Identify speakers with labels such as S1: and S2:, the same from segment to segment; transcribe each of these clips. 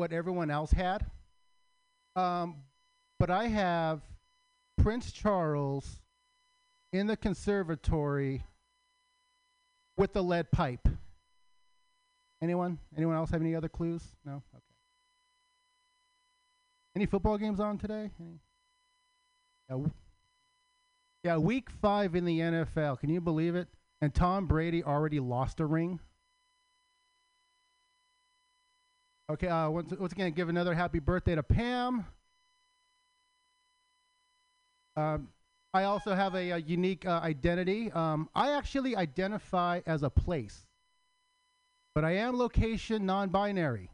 S1: what everyone else had. Um, but I have Prince Charles in the conservatory with the lead pipe. Anyone? Anyone else have any other clues? No? Okay. Any football games on today? Any? Yeah, w- yeah, week five in the NFL. Can you believe it? And Tom Brady already lost a ring. Okay, uh, once, once again, give another happy birthday to Pam. Um, I also have a, a unique uh, identity. Um, I actually identify as a place, but I am location non binary.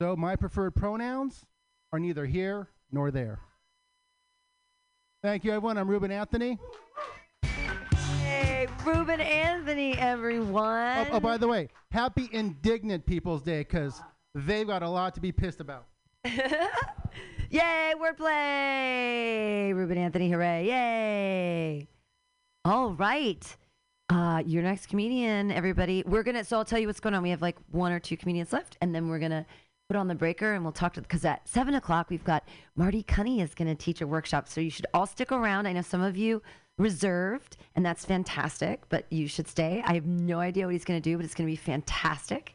S1: So my preferred pronouns are neither here nor there. Thank you, everyone. I'm Ruben Anthony.
S2: Hey, Ruben Anthony, everyone.
S1: Oh, oh, by the way, happy Indignant People's Day because they've got a lot to be pissed about.
S2: Yay, wordplay! Ruben Anthony, hooray! Yay! All right. Uh, your next comedian, everybody. We're gonna. So I'll tell you what's going on. We have like one or two comedians left, and then we're gonna put on the breaker and we'll talk to. Because at seven o'clock we've got Marty Cunny is gonna teach a workshop. So you should all stick around. I know some of you reserved, and that's fantastic. But you should stay. I have no idea what he's gonna do, but it's gonna be fantastic.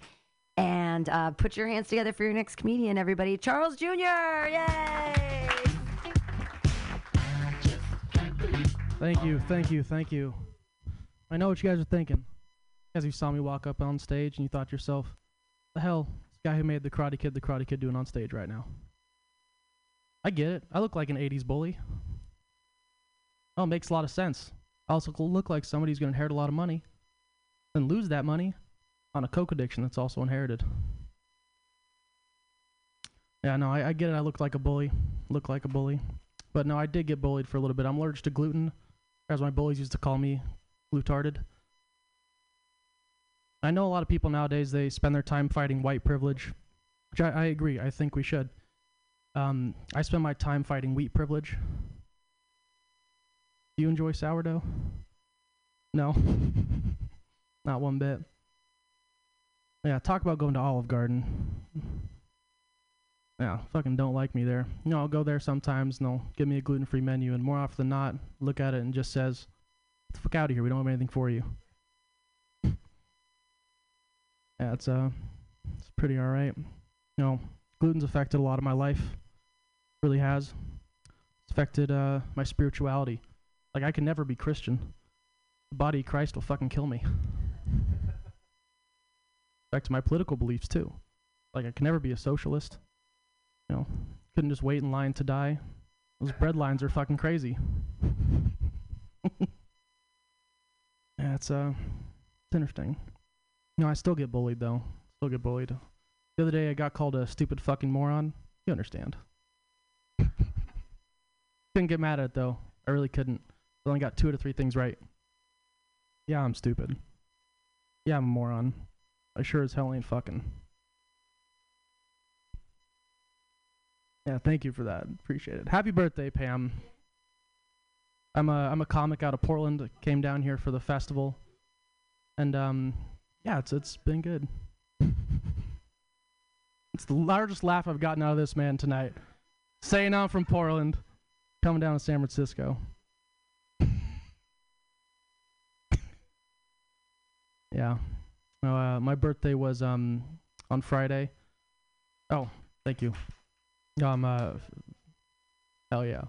S2: And uh, put your hands together for your next comedian, everybody. Charles Jr. Yay!
S3: Thank you, thank you, thank you. I know what you guys are thinking. As you saw me walk up on stage and you thought to yourself, the hell, this guy who made the Karate Kid the Karate Kid doing on stage right now? I get it. I look like an 80s bully. Oh, it makes a lot of sense. I also look like somebody who's going to inherit a lot of money and lose that money on a coke addiction that's also inherited. Yeah, no, I, I get it. I look like a bully. Look like a bully. But no, I did get bullied for a little bit. I'm allergic to gluten, as my bullies used to call me, glutarded. I know a lot of people nowadays, they spend their time fighting white privilege, which I, I agree. I think we should. Um, I spend my time fighting wheat privilege. Do you enjoy sourdough? No. Not one bit. Yeah, talk about going to Olive Garden. Yeah, fucking don't like me there. You know, I'll go there sometimes and they'll give me a gluten free menu, and more often than not, look at it and just says, the fuck out of here, we don't have anything for you. yeah, it's, uh, it's pretty alright. You know, gluten's affected a lot of my life. Really has. It's affected, uh, my spirituality. Like, I can never be Christian. The body of Christ will fucking kill me. Affects my political beliefs, too. Like, I can never be a socialist. You know, couldn't just wait in line to die. Those bread lines are fucking crazy. yeah, it's uh, it's interesting. You know, I still get bullied though. Still get bullied. The other day, I got called a stupid fucking moron. You understand? couldn't get mad at it though. I really couldn't. I only got two out of three things right. Yeah, I'm stupid. Yeah, I'm a moron. I sure as hell ain't fucking. Yeah, thank you for that. Appreciate it. Happy birthday, Pam. I'm a I'm a comic out of Portland. Came down here for the festival, and um, yeah, it's it's been good. it's the largest laugh I've gotten out of this man tonight. Saying I'm from Portland, coming down to San Francisco. yeah, uh, my birthday was um on Friday. Oh, thank you. Um, uh, hell yeah.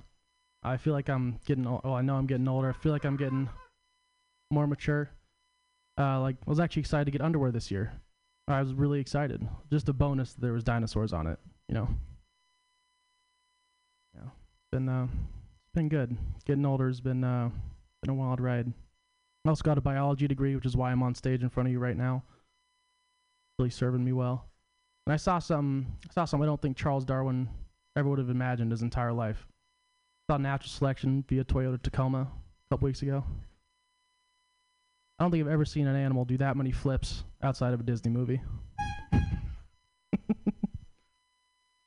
S3: I feel like I'm getting. Oh, I know I'm getting older. I feel like I'm getting more mature. Uh, like I was actually excited to get underwear this year. I was really excited. Just a bonus that there was dinosaurs on it. You know. Yeah, been uh, been good. Getting older has been uh, been a wild ride. I also got a biology degree, which is why I'm on stage in front of you right now. Really serving me well. And I saw some, I saw some I don't think Charles Darwin ever would have imagined his entire life. Saw natural selection via Toyota Tacoma a couple weeks ago. I don't think I've ever seen an animal do that many flips outside of a Disney movie.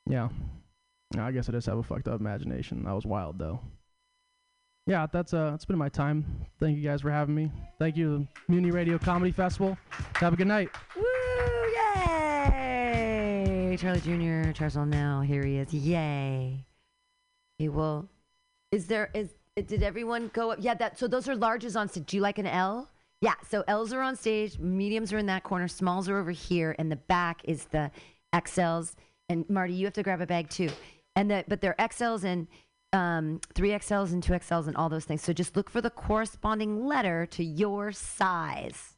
S3: Yeah, I guess I just have a fucked up imagination. That was wild though. Yeah, that's uh that's been my time. Thank you guys for having me. Thank you Mutiny Radio Comedy Festival. Have a good night.
S2: Woo! Yay! Charlie Jr. Charles now. Here he is. Yay. He will. Is there is did everyone go up? Yeah, that so those are larges on stage. Do you like an L? Yeah, so L's are on stage, mediums are in that corner, smalls are over here, and the back is the XLs. And Marty, you have to grab a bag too. And the but they're XLs and um, three XLs and two XLs and all those things. So just look for the corresponding letter to your size.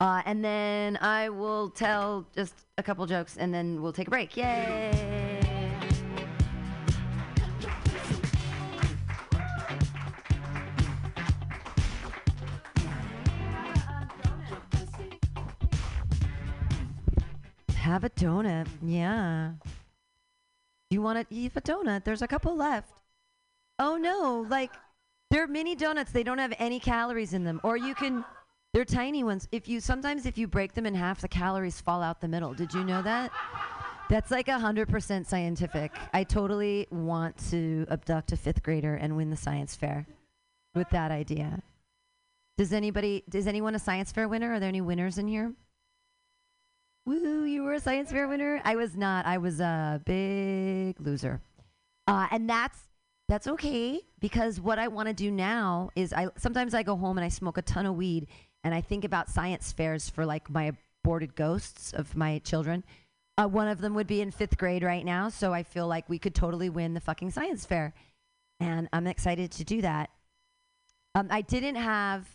S2: Uh, and then I will tell just a couple jokes and then we'll take a break. Yay! Have a donut. Yeah. You want to eat a donut? There's a couple left. Oh no, like they're mini donuts. They don't have any calories in them. Or you can they're tiny ones. If you sometimes if you break them in half, the calories fall out the middle. Did you know that? That's like a hundred percent scientific. I totally want to abduct a fifth grader and win the science fair with that idea. Does anybody? Is anyone a science fair winner? Are there any winners in here? Woo! You were a science fair winner. I was not. I was a big loser. Uh, and that's that's okay because what I want to do now is I sometimes I go home and I smoke a ton of weed and I think about science fairs for like my aborted ghosts of my children. Uh, one of them would be in fifth grade right now, so I feel like we could totally win the fucking science fair, and I'm excited to do that. Um, I didn't have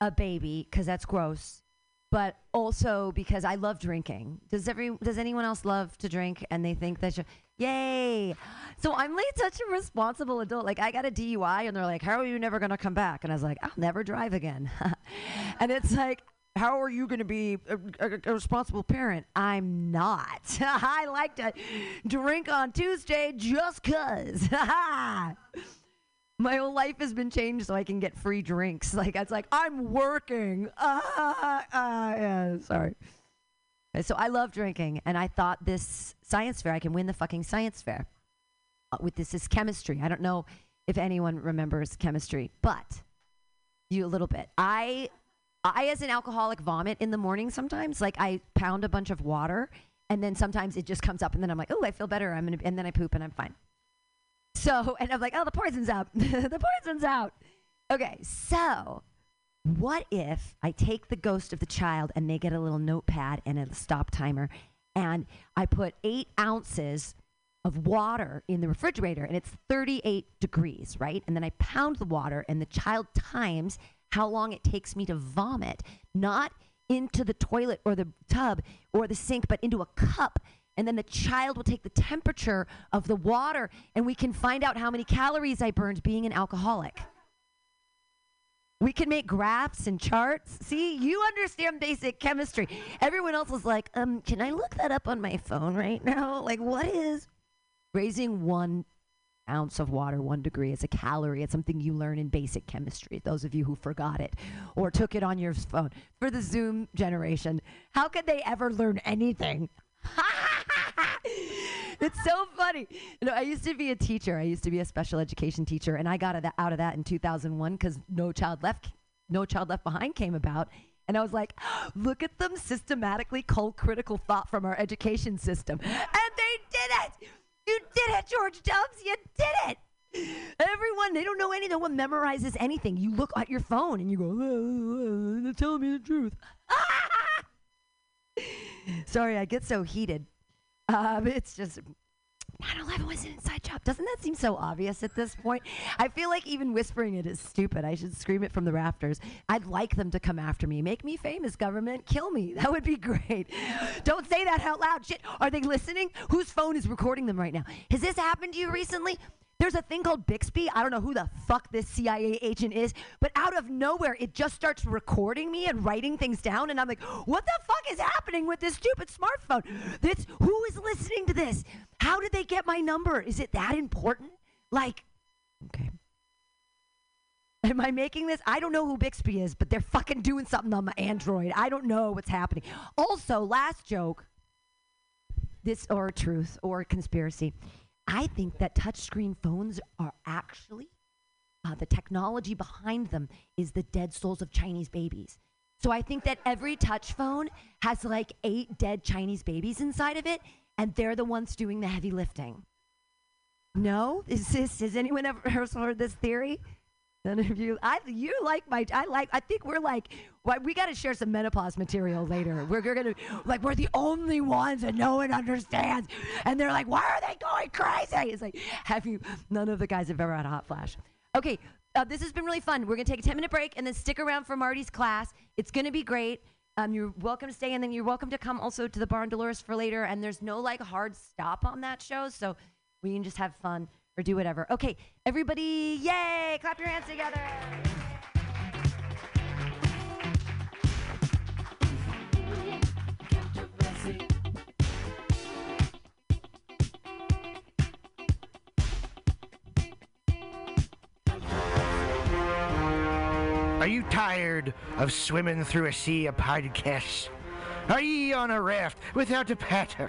S2: a baby because that's gross, but also because I love drinking. Does every does anyone else love to drink and they think that you yay? So I'm like such a responsible adult. Like I got a DUI and they're like, "How are you never gonna come back?" And I was like, "I'll never drive again." and it's like, how are you going to be a, a, a responsible parent? I'm not. I like to drink on Tuesday just cause. My whole life has been changed so I can get free drinks. Like it's like I'm working. Ah, yeah, sorry. So I love drinking, and I thought this science fair, I can win the fucking science fair uh, with this is chemistry. I don't know if anyone remembers chemistry, but you a little bit. I I as an alcoholic vomit in the morning sometimes. Like I pound a bunch of water and then sometimes it just comes up and then I'm like, "Oh, I feel better." I'm to and then I poop and I'm fine. So, and I'm like, "Oh, the poison's out. the poison's out." Okay, so what if I take the ghost of the child and they get a little notepad and a stop timer and I put 8 ounces of water in the refrigerator and it's 38 degrees, right? And then I pound the water and the child times how long it takes me to vomit, not into the toilet or the tub or the sink, but into a cup. And then the child will take the temperature of the water and we can find out how many calories I burned being an alcoholic. We can make graphs and charts. See, you understand basic chemistry. Everyone else is like, um, can I look that up on my phone right now? Like, what is raising one ounce of water, one degree is a calorie. It's something you learn in basic chemistry. Those of you who forgot it or took it on your phone. For the Zoom generation, how could they ever learn anything? it's so funny. You know, I used to be a teacher. I used to be a special education teacher, and I got out of that in 2001 because No Child Left, No Child Left Behind came about. And I was like, look at them systematically cull critical thought from our education system. And they did it! You did it, George Dubs! You did it! Everyone, they don't know anything. No one memorizes anything. You look at your phone and you go, oh, oh, tell me the truth. Sorry, I get so heated. Um, it's just 9/11 was an inside job. Doesn't that seem so obvious at this point? I feel like even whispering it is stupid. I should scream it from the rafters. I'd like them to come after me. Make me famous, government. Kill me. That would be great. Don't say that out loud. Shit. Are they listening? Whose phone is recording them right now? Has this happened to you recently? There's a thing called Bixby. I don't know who the fuck this CIA agent is, but out of nowhere, it just starts recording me and writing things down. And I'm like, what the fuck is happening with this stupid smartphone? This, who is listening to this? How did they get my number? Is it that important? Like, okay. Am I making this? I don't know who Bixby is, but they're fucking doing something on my Android. I don't know what's happening. Also, last joke this or truth or conspiracy. I think that touchscreen phones are actually uh, the technology behind them is the dead souls of Chinese babies. So I think that every touch phone has like eight dead Chinese babies inside of it, and they're the ones doing the heavy lifting. No, is this? Has anyone ever heard this theory? None of you. I you like my. I like. I think we're like. We got to share some menopause material later. We're, we're gonna like we're the only ones that no one understands, and they're like, why are they going crazy? It's like, have you? None of the guys have ever had a hot flash. Okay, uh, this has been really fun. We're gonna take a ten minute break and then stick around for Marty's class. It's gonna be great. Um, you're welcome to stay, and then you're welcome to come also to the Bar on Dolores for later. And there's no like hard stop on that show, so we can just have fun or do whatever. Okay, everybody, yay! Clap your hands together.
S4: Are you tired of swimming through a sea of podcasts? Are ye on a raft without a paddle?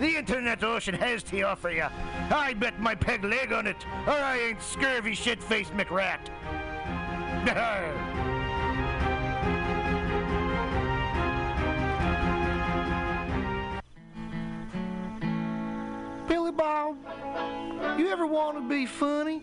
S4: the internet ocean has to offer you. I bet my peg leg on it, or I ain't scurvy shit-faced McRat. Billy Bob, you ever want to be funny?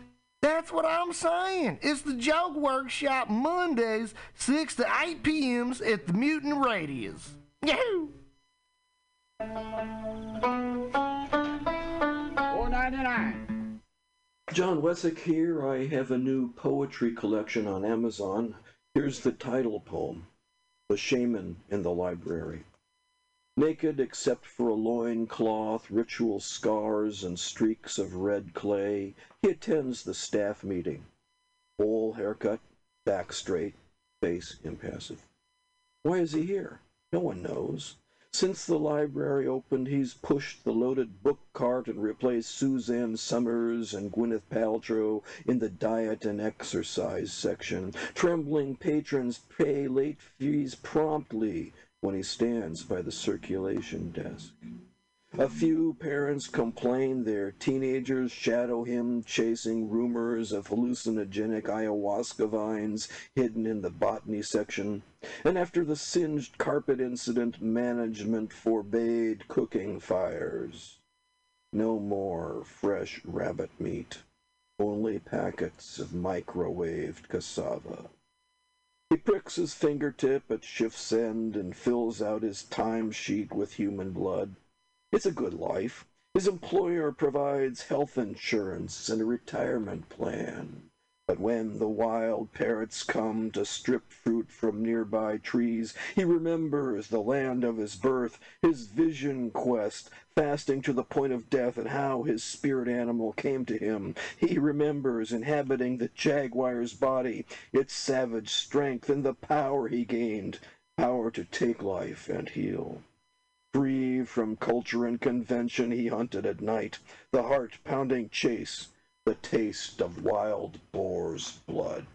S4: That's what I'm saying. It's the Joke Workshop Mondays, 6 to 8 p.m.s at the Mutant Radius. Yahoo! 499.
S5: John Wessex here. I have a new poetry collection on Amazon. Here's the title poem The Shaman in the Library. Naked except for a loin cloth, ritual scars, and streaks of red clay, he attends the staff meeting. Bowl haircut, back straight, face impassive. Why is he here? No one knows. Since the library opened, he's pushed the loaded book cart and replaced Suzanne Somers and Gwyneth Paltrow in the diet and exercise section. Trembling patrons pay late fees promptly when he stands by the circulation desk. A few parents complain their teenagers shadow him chasing rumors of hallucinogenic ayahuasca vines hidden in the botany section. And after the singed carpet incident, management forbade cooking fires. No more fresh rabbit meat, only packets of microwaved cassava. He pricks his fingertip at shift's end and fills out his time sheet with human blood. It's a good life. His employer provides health insurance and a retirement plan. But when the wild parrots come to strip fruit from nearby trees, he remembers the land of his birth, his vision quest, fasting to the point of death, and how his spirit animal came to him. He remembers inhabiting the jaguar's body, its savage strength, and the power he gained power to take life and heal. Free from culture and convention, he hunted at night, the heart pounding chase, the taste of wild boar's blood.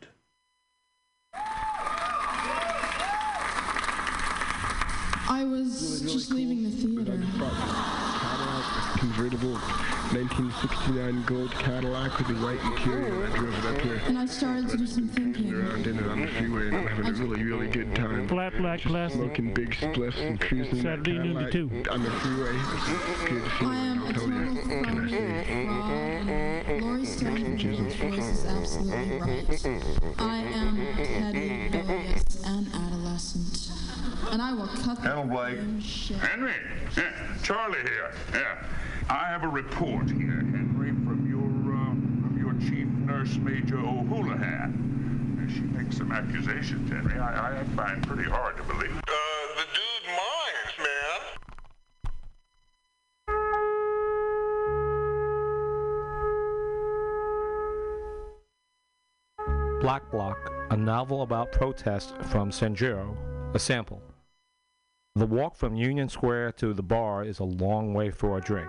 S6: I was just leaving the theater. convertible 1969 gold Cadillac with the white interior. I drove it up here.
S7: And I started to do some thinking.
S6: Around in it on the freeway and I'm having a really, really good time.
S8: Flat black
S6: Just
S8: plastic.
S6: Smoking big spliffs and cruising
S8: Saturday noon to
S6: Cadillac
S8: two.
S6: on the freeway. Good
S7: I
S6: feeling,
S7: am
S6: I'll
S7: a
S6: tell
S7: total
S6: you.
S7: phony, fraud, and Lori Stone's voice is absolutely right. I am petty, rebellious, and adolescent. And I will cut the
S9: Hello, Blake.
S7: shit.
S9: Henry, yeah, Charlie here. Yeah, I have a report here, Henry, from your uh, from your chief nurse, Major O'Houlihan. She makes some accusations, Henry. I, I find pretty hard to believe. Uh, the dude minds, man.
S10: Black Block, a novel about protest from Sanjuro, a sample. The walk from Union Square to the bar is a long way for a drink,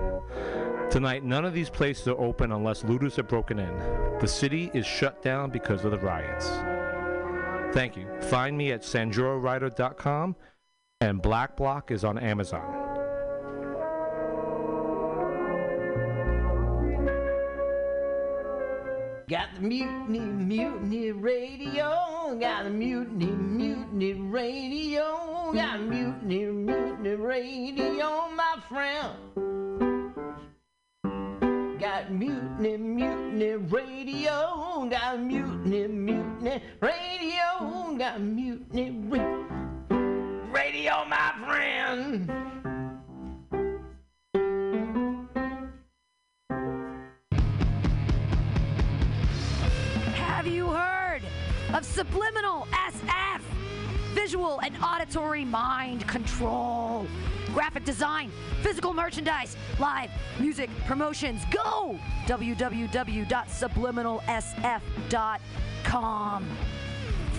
S10: Tonight, none of these places are open unless looters have broken in. The city is shut down because of the riots. Thank you. Find me at sanjurowriter.com and Black Block is on Amazon.
S11: Got the mutiny, mutiny radio. Got the mutiny, mutiny radio. Got the mutiny, mutiny radio, my friend. Got mutiny, mutiny radio. Got mutiny, mutiny radio. Got mutiny ra- radio, my friend.
S2: Have you heard of subliminal SF? Visual and auditory mind control. Graphic design, physical merchandise, live music promotions. Go! www.subliminalsf.com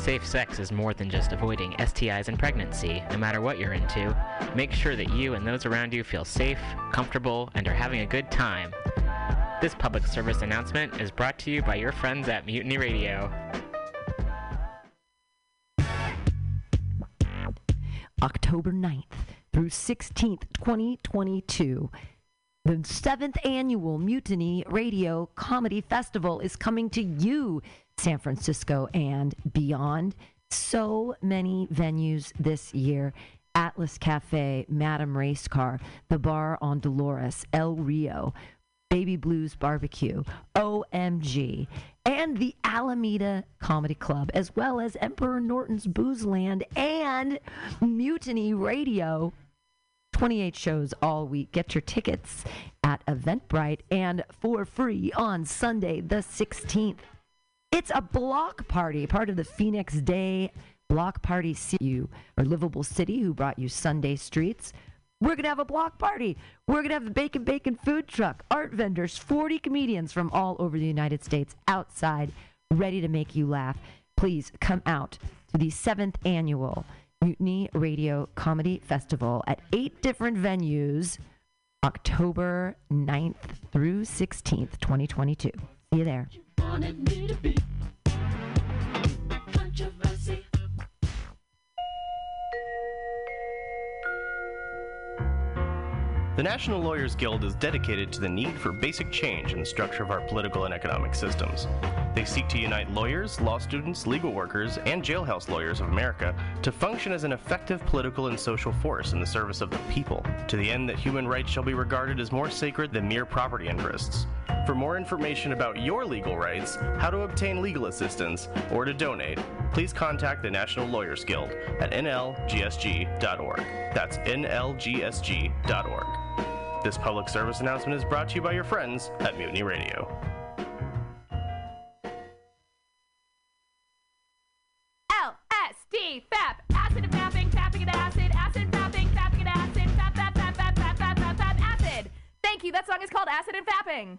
S12: Safe sex is more than just avoiding STIs and pregnancy, no matter what you're into. Make sure that you and those around you feel safe, comfortable, and are having a good time. This public service announcement is brought to you by your friends at Mutiny Radio.
S2: October 9th through 16th, 2022. The seventh annual Mutiny Radio Comedy Festival is coming to you, San Francisco and beyond. So many venues this year. Atlas Cafe, Madame Race Car, the bar on Dolores, El Rio, Baby Blues Barbecue, OMG, and the Alameda Comedy Club, as well as Emperor Norton's Booze Land and Mutiny Radio. 28 shows all week. Get your tickets at Eventbrite and for free on Sunday, the 16th. It's a block party, part of the Phoenix Day Block Party you or Livable City, who brought you Sunday Streets. We're going to have a block party. We're going to have the Bacon Bacon food truck, art vendors, 40 comedians from all over the United States outside, ready to make you laugh. Please come out to the seventh annual Mutiny Radio Comedy Festival at eight different venues, October 9th through 16th, 2022. See you there.
S13: The National Lawyers Guild is dedicated to the need for basic change in the structure of our political and economic systems.
S8: They seek to unite lawyers, law students, legal workers, and jailhouse lawyers of America to function as an effective political and social force in the service of the people, to the end that human rights shall be regarded as more sacred than mere property interests. For more information about your legal rights, how to obtain legal assistance, or to donate, please contact the National Lawyers Guild at nlgsg.org. That's nlgsg.org. This public service announcement is brought to you by your friends at Mutiny Radio.
S13: LSD, FAP, acid and fapping, fapping and acid, acid fapping, fapping and acid, fap, fap, fap, fap, fap, fap, fap, acid. Thank you. That song is called Acid and Fapping.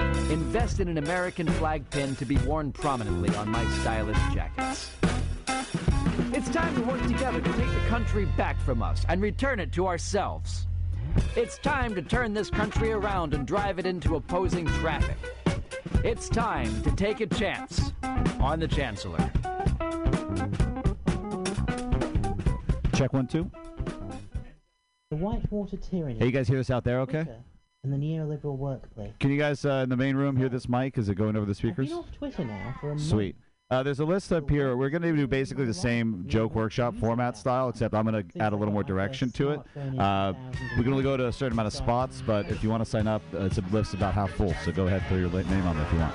S14: invest in an American flag pin to be worn prominently on my stylish jackets. It's time to work together to take the country back from us and return it to ourselves. It's time to turn this country around and drive it into opposing traffic. It's time to take a chance on the Chancellor.
S15: Check one, two.
S16: The Whitewater tyranny.
S15: Hey, you guys hear this out there okay?
S16: And the neoliberal workplace.
S15: Can you guys uh, in the main room hear this mic? Is it going over the
S16: I've
S15: speakers?
S16: been off Twitter now for a month.
S15: Sweet. Uh, there's a list up here. We're going to do basically the same joke workshop format style, except I'm going to add a little more direction to it. Uh, we can only go to a certain amount of spots, but if you want to sign up, uh, it's a list about half full. So go ahead, throw your name on there if you want.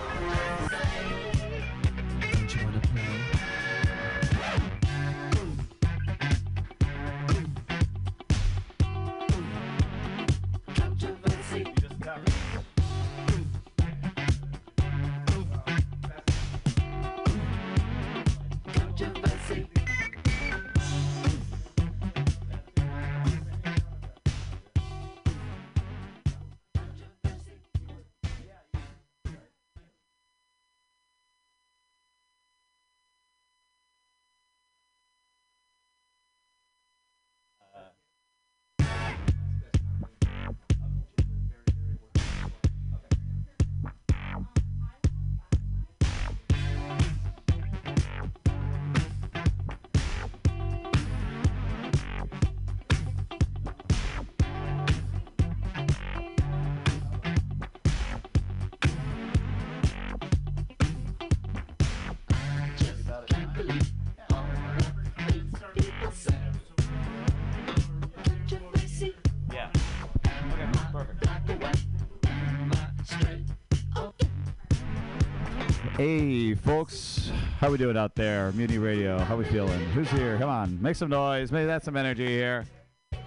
S15: Hey, folks, how we doing out there? Mutiny Radio, how we feeling? Who's here? Come on, make some noise. Maybe that's some energy here. All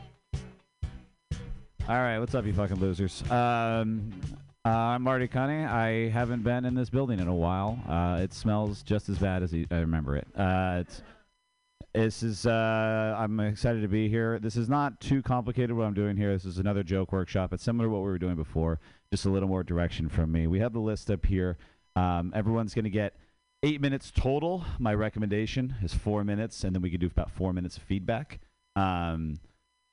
S15: right, what's up, you fucking losers? Um, uh, I'm Marty Cunny. I haven't been in this building in a while. Uh, it smells just as bad as I remember it. Uh, it's this is uh, I'm excited to be here. This is not too complicated what I'm doing here. This is another joke workshop. It's similar to what we were doing before, just a little more direction from me. We have the list up here. Um, everyone's going to get eight minutes total. My recommendation is four minutes, and then we could do about four minutes of feedback. Um,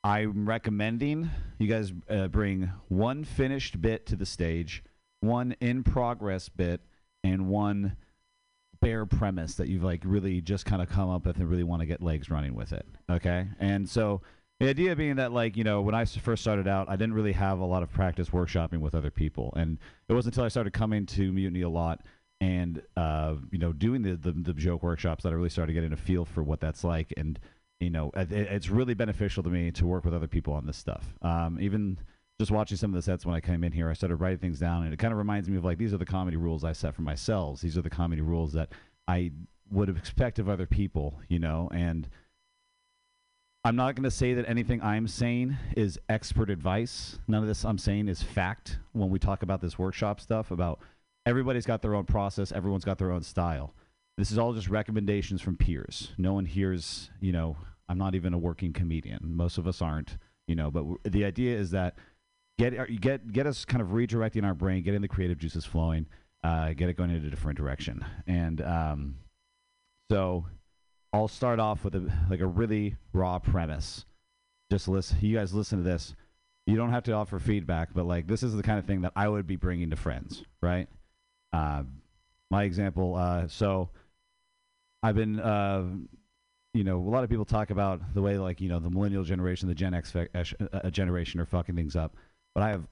S15: I'm recommending you guys uh, bring one finished bit to the stage, one in progress bit, and one bare premise that you've like really just kind of come up with and really want to get legs running with it. Okay. And so the idea being that like, you know, when I first started out, I didn't really have a lot of practice workshopping with other people. And it wasn't until I started coming to Mutiny a lot and, uh, you know, doing the, the, the joke workshops that I really started getting a feel for what that's like. And, you know, it, it- it's really beneficial to me to work with other people on this stuff. Um, even just watching some of the sets when I came in here, I started writing things down, and it kind of reminds me of like these are the comedy rules I set for myself. These are the comedy rules that I would expect of other people, you know, and I'm not going to say that anything I'm saying is expert advice. None of this I'm saying is fact when we talk about this workshop stuff about everybody's got their own process, everyone's got their own style. This is all just recommendations from peers. No one here's, you know, I'm not even a working comedian. Most of us aren't, you know, but w- the idea is that get uh, get get us kind of redirecting our brain, getting the creative juices flowing, uh, get it going in a different direction. And um, so I'll start off with a like a really raw premise. Just listen. You guys listen to this. You don't have to offer feedback, but like this is the kind of thing that I would be bringing to friends, right? Uh, my example. Uh, so I've been, uh, you know, a lot of people talk about the way like you know the millennial generation, the Gen X fe- uh, uh, generation are fucking things up, but I have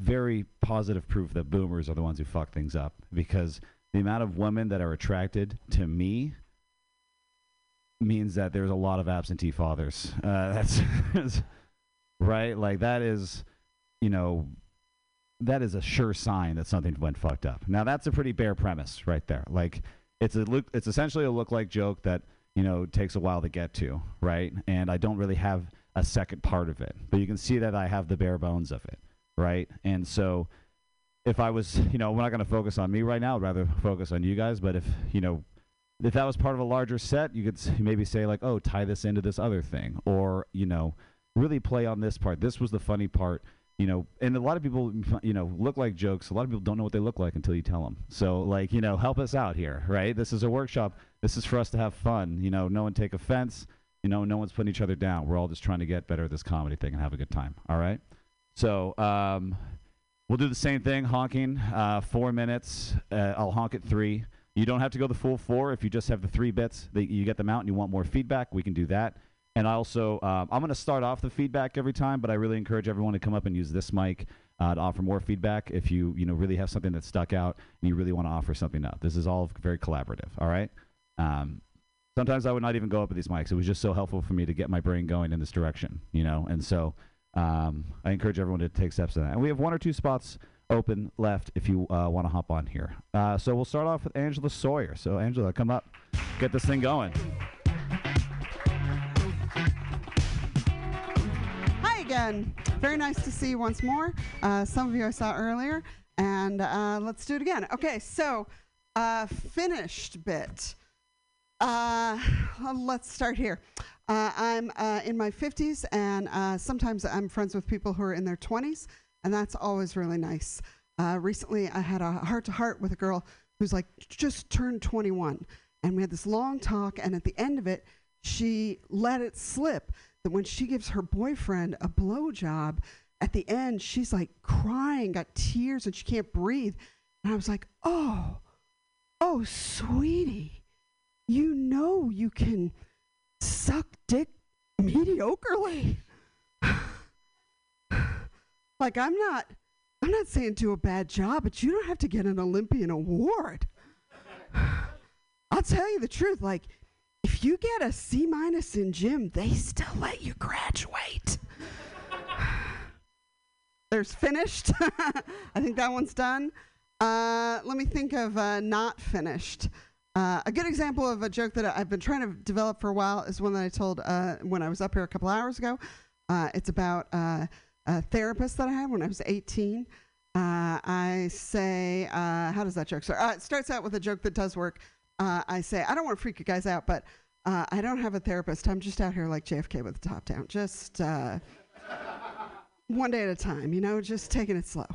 S15: very positive proof that boomers are the ones who fuck things up because the amount of women that are attracted to me means that there's a lot of absentee fathers. Uh, that's right. Like that is, you know, that is a sure sign that something went fucked up. Now that's a pretty bare premise right there. Like it's a look. It's essentially a look like joke that you know takes a while to get to, right? And I don't really have a second part of it, but you can see that I have the bare bones of it, right? And so if I was, you know, we're not going to focus on me right now. I'd rather focus on you guys. But if, you know, if that was part of a larger set, you could maybe say like, oh, tie this into this other thing, or you know, really play on this part. This was the funny part, you know. And a lot of people, you know, look like jokes. A lot of people don't know what they look like until you tell them. So like, you know, help us out here, right? This is a workshop. This is for us to have fun. You know, no one take offense. You know, no one's putting each other down. We're all just trying to get better at this comedy thing and have a good time. All right. So um, We'll do the same thing, honking. Uh, four minutes. Uh, I'll honk at three. You don't have to go the full four. If you just have the three bits, that you get them out, and you want more feedback, we can do that. And I also, um, I'm going to start off the feedback every time, but I really encourage everyone to come up and use this mic uh, to offer more feedback. If you, you know, really have something that stuck out and you really want to offer something up, this is all very collaborative. All right. Um, sometimes I would not even go up with these mics. It was just so helpful for me to get my brain going in this direction, you know. And so um, I encourage everyone to take steps in that. And we have one or two spots open left if you uh, want to hop on here. Uh, so we'll start off with Angela Sawyer. So Angela, come up, get this thing going.
S17: Hi again. Very nice to see you once more. Uh, some of you I saw earlier, and uh, let's do it again. Okay, so uh, finished bit. Uh, let's start here. I'm in my 50s, and sometimes I'm friends with people who are in their 20s, and that's always really nice. Uh, recently, I had a heart to heart with a girl who's like just turned 21, and we had this long talk, and at the end of it, she let it slip that when she gives her boyfriend a blowjob, at the end, she's like crying, got tears, and she can't breathe. And I was like, oh, oh, sweetie, you know you can suck dick mediocrely. like I'm not I'm not saying do a bad job, but you don't have to get an Olympian award. I'll tell you the truth, like if you get a C minus in gym, they still let you graduate. There's finished. I think that one's done. Uh, let me think of uh, not finished. Uh, a good example of a joke that I've been trying to develop for a while is one that I told uh, when I was up here a couple hours ago. Uh, it's about a therapist that I had when I was 18. Uh, I say, uh, how does that joke start? Uh, it starts out with a joke that does work. I say, I don't want to freak you guys out, but I don't have a therapist. I'm just out here like JFK with the top down. Just one day at a time, you know, just taking it slow.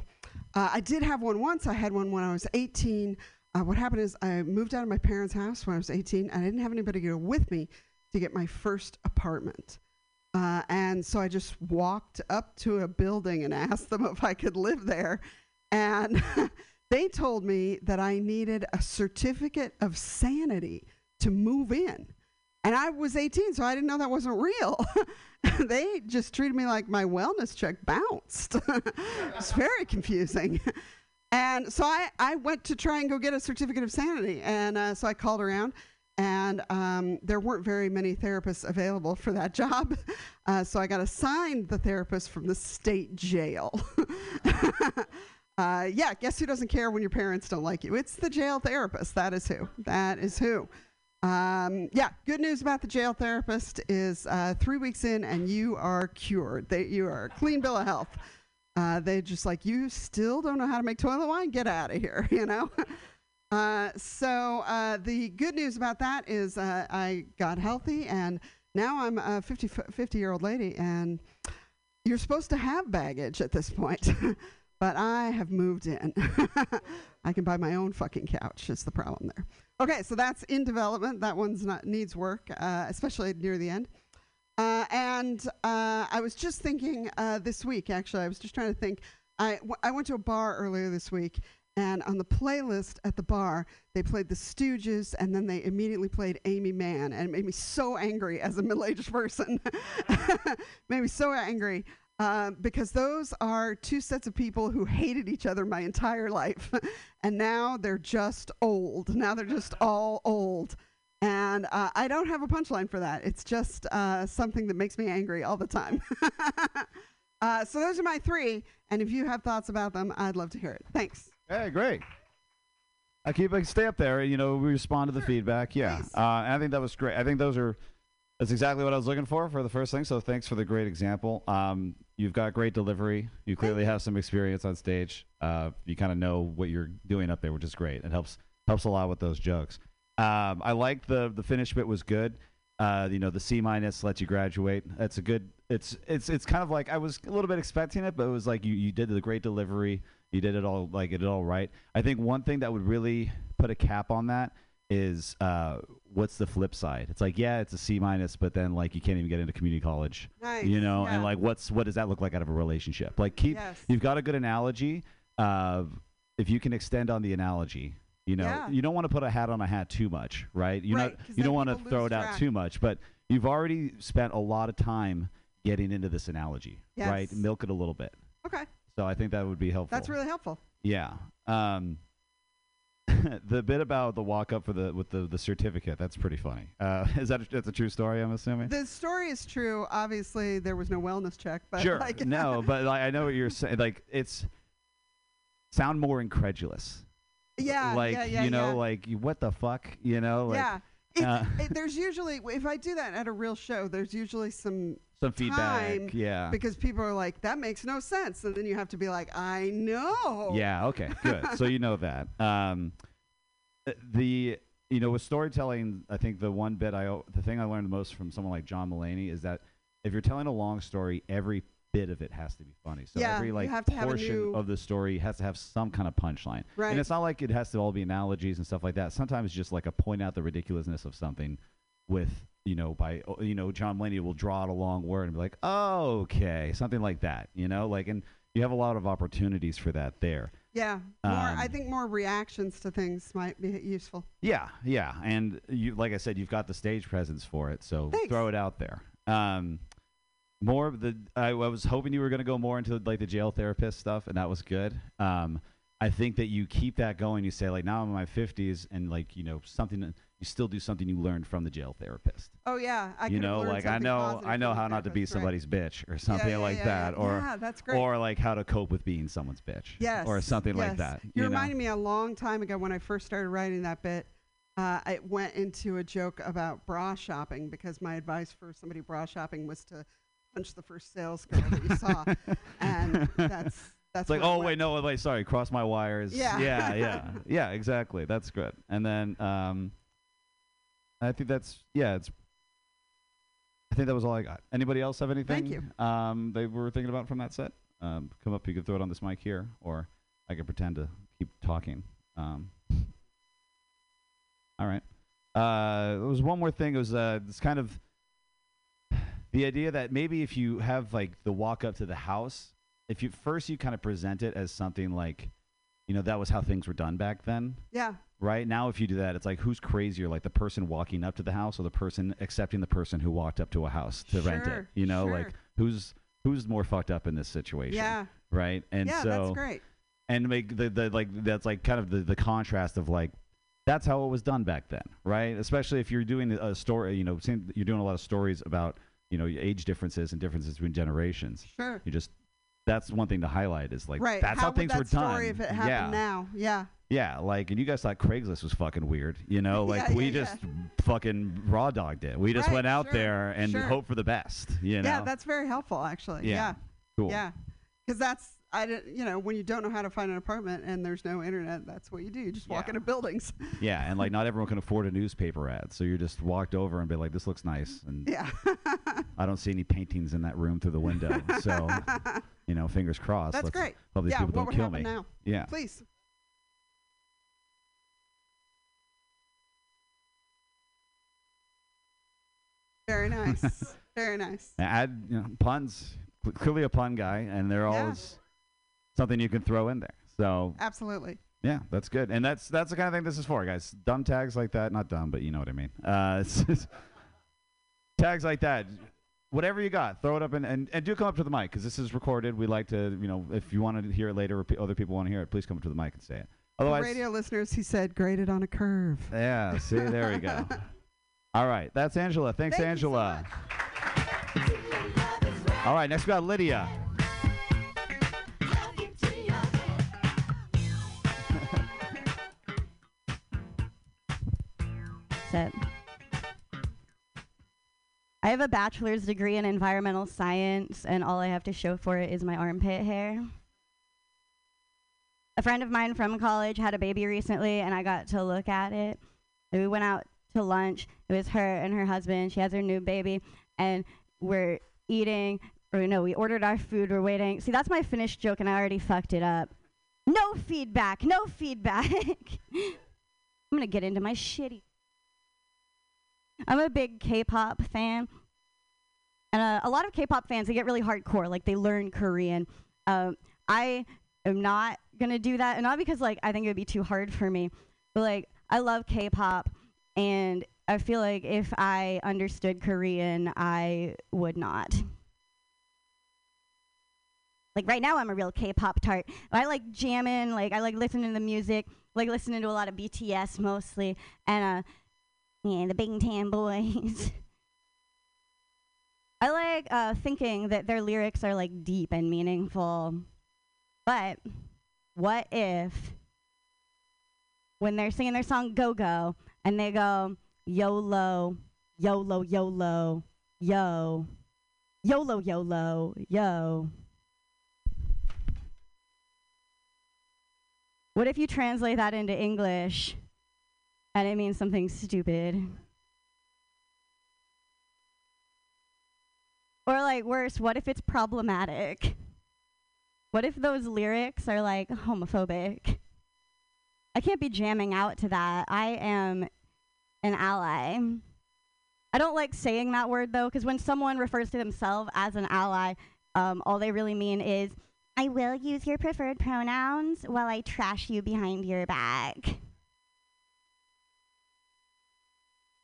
S17: I did have one once. I had one when I was 18. Uh, what happened is I moved out of my parents' house when I was 18, I didn't have anybody to go with me to get my first apartment. Uh, and so I just walked up to a building and asked them if I could live there. And they told me that I needed a certificate of sanity to move in. And I was 18, so I didn't know that wasn't real. they just treated me like my wellness check bounced. it's very confusing. And so I, I went to try and go get a certificate of sanity. And uh, so I called around, and um, there weren't very many therapists available for that job. Uh, so I got assigned the therapist from the state jail. uh, yeah, guess who doesn't care when your parents don't like you? It's the jail therapist. That is who. That is who. Um, yeah, good news about the jail therapist is uh, three weeks in and you are cured. They, you are a clean bill of health. Uh, they just like you still don't know how to make toilet wine. Get out of here, you know. Uh, so uh, the good news about that is uh, I got healthy and now I'm a 50, 50 year old lady and you're supposed to have baggage at this point. but I have moved in. I can buy my own fucking couch. Is the problem there? Okay, so that's in development. That one's not needs work, uh, especially near the end. Uh, and I was just thinking this week. Actually, I was just trying to think. I, w- I went to a bar earlier this week, and on the playlist at the bar, they played the Stooges, and then they immediately played Aimee Mann, and it made me so angry as a middle-aged person. made me so angry. Uh, because those are two sets of people who hated each other my entire life. and now they're just old. Now they're just all old. And uh, I don't have a punchline for that. It's just uh, something that makes me angry all the time. uh, so those are my three. And if you have thoughts about them, I'd love to hear it. Thanks.
S15: Hey, great. I keep like stay up there. You know, we respond to the feedback. Yeah, uh, and I think that was great. I think those are that's exactly what I was looking for for the first thing. So thanks for the great example. Um, you've got great delivery. You clearly have some experience on stage. Uh, you kind of know what you're doing up there, which is great. It helps helps a lot with those jokes. Um, I like the the finish bit was good. Uh, you know, the C minus lets you graduate. That's a good. It's it's it's kind of like I was a little bit expecting it, but it was like you you did the great delivery. You did it all like it all right. I think one thing that would really put a cap on that is uh, what's the flip side? It's like yeah, it's a C minus, but then like you can't even get into community college.
S17: Nice,
S15: You know,
S17: yeah.
S15: and like what's what does that look like out of a relationship? Like keep
S17: Yes.
S15: you've got a good analogy. Uh, if you can extend on the analogy, you know,
S17: Yeah.
S15: you don't want to put a hat on a hat too much, right? You
S17: Right,
S15: you don't want to throw it out too much, but you've already spent a lot of time getting into this analogy, right? Milk it a little bit.
S17: Okay.
S15: So I think that would be helpful.
S17: That's really helpful.
S15: Yeah. Um, the bit about the walk up for the with the, the certificate that's pretty funny. Uh, is that a, that's a true story? I'm assuming.
S17: The story is true. Obviously, there was no wellness check, but
S15: sure.
S17: like,
S15: no, but like, I know what you're saying. Like it's sound more incredulous.
S17: yeah,
S15: like
S17: yeah, yeah,
S15: you know,
S17: yeah.
S15: like what the fuck, you know? Like,
S17: yeah.
S15: Uh,
S17: it, there's usually if I do that at a real show, there's usually some
S15: Some feedback, yeah.
S17: because people are like, "That makes no sense," and then you have to be like, "I know."
S15: Yeah. Okay. Good. so you know that. Um, uh, the you know with storytelling, I think the one bit I the thing I learned most from someone like John Mulaney is that if you're telling a long story, every bit of it has to be funny. So
S17: Yeah,
S15: every like
S17: have to have
S15: portion of the story has to have some kind of punchline.
S17: Right.
S15: And it's not like it has to all be analogies and stuff like that. Sometimes just like a point out the ridiculousness of something with you know by oh, you know John Mulaney will draw out a long word and be like, oh, okay, something like that. You know, like and you have a lot of opportunities for that there.
S17: Yeah. More, I
S15: Um,
S17: think more reactions to things might be useful.
S15: Yeah, yeah, and you, like I said, you've got the stage presence for it, so throw it out there. Um, more of the, I, I was hoping you were going to go more into like the jail therapist stuff, and that was good. Um, I think that you keep that going. You say like, now I'm in my 50s, and like you know something, you still do something you learned from the jail therapist.
S17: Oh yeah, I
S15: you know, like I know, I know how not to be
S17: right.
S15: somebody's bitch or something
S17: yeah,
S15: like
S17: yeah,
S15: that,
S17: yeah.
S15: or
S17: Yeah, that's great.
S15: or like how to cope with being someone's bitch,
S17: Yes.
S15: or something like that.
S17: You,
S15: you know?
S17: reminded me a long time ago when I first started writing that bit. Uh, I went into a joke about bra shopping because my advice for somebody bra shopping was to punch the first sales girl that you saw, and that's that's
S15: it's like, oh wait, no, wait, sorry, cross my wires.
S17: Yeah.
S15: yeah, yeah, yeah, exactly. That's good. And then um, I think that's yeah, it's. I think that was all I got. Anybody else have anything?
S17: Thank you.
S15: Um, they were thinking about from that set. Um, come up. You could throw it on this mic here, or I could pretend to keep talking. Um, all right. Uh, there was one more thing. It was uh, this kind of the idea that maybe if you have like the walk up to the house, if you first you kind of present it as something like, you know, that was how things were done back then.
S17: Yeah.
S15: Right now, if you do that, it's like who's crazier, like the person walking up to the house or the person accepting the person who walked up to a house to rent it.
S17: Sure,
S15: You know,
S17: sure.
S15: like who's who's more fucked up in this situation?
S17: Yeah.
S15: Right. And
S17: yeah,
S15: so
S17: that's great.
S15: and make the, the like that's like kind of the, the contrast of like that's how it was done back then right especially if you're doing a story you know you're doing a lot of stories about you know age differences and differences between generations
S17: Sure.
S15: you just that's one thing to highlight is like
S17: right.
S15: that's how,
S17: would
S15: things
S17: that
S15: were done
S17: if it happened
S15: yeah
S17: now? Yeah.
S15: Yeah, like, and you guys thought Craigslist was fucking weird, you know? Like,
S17: Yeah,
S15: we
S17: yeah,
S15: just fucking raw dogged it. We just
S17: Right,
S15: went out
S17: sure,
S15: there and
S17: sure.
S15: hope for the best, you know?
S17: Yeah, that's very helpful, actually.
S15: Yeah,
S17: Yeah.
S15: cool.
S17: Yeah. Because that's, I didn't, you know, when you don't know how to find an apartment and there's no internet, that's what you do. You just walk into buildings.
S15: Yeah, and like, not everyone can afford a newspaper ad, so you just walked over and be like, this looks nice. And
S17: Yeah.
S15: I don't see any paintings in that room through the window. so, you know, fingers crossed.
S17: That's
S15: Let's
S17: great.
S15: Hope these
S17: yeah,
S15: people don't kill me.
S17: now?
S15: Yeah.
S17: Please. Very nice. Very nice.
S15: Add you know, puns. Clearly a pun guy, and they're
S17: Yeah.
S15: always something you can throw in there. So
S17: Absolutely.
S15: yeah, that's good, and that's that's the kind of thing this is for, guys. Dumb tags like that, not dumb, but you know what I mean. Uh, tags like that. Whatever you got, throw it up and, and, and do come up to the mic because this is recorded. We like to, you know, if you want to hear it later or pe- other people want to hear it, please come up to the mic and say it. Otherwise,
S17: radio listeners, he said graded on a curve.
S15: yeah, see, there we go. All right, that's Angela. Thanks, Angela. All right, next we got Lydia.
S18: Sit. I have a bachelor's degree in environmental science, and all I have to show for it is my armpit hair. A friend of mine from college had a baby recently, and I got to look at it. And we went out to lunch. It was her and her husband. She has her new baby, and we're eating. Or no, we ordered our food. We're waiting. See, that's my finished joke, and I already fucked it up. No feedback. No feedback. I'm gonna get into my shitty. I'm a big K-pop fan, and uh, a lot of K-pop fans they get really hardcore, like they learn Korean. Um, I am not gonna do that, and not because like I think it would be too hard for me, but like I love K-pop, and I feel like if I understood Korean, I would not. Like right now, I'm a real K-pop tart. I like jamming, like I like listening to the music, like listening to a lot of BTS mostly, and uh, yeah, the Big Tan Boys. I like uh, thinking that their lyrics are like deep and meaningful. But what if when they're singing their song Go Go and they go YOLO, YOLO, YOLO, yo, YOLO, YOLO, yo. What if you translate that into English and it means something stupid? Or like worse, what if it's problematic? What if those lyrics are like homophobic? I can't be jamming out to that. I am an ally. I don't like saying that word though, because when someone refers to themselves as an ally, um, all they really mean is, I will use your preferred pronouns while I trash you behind your back.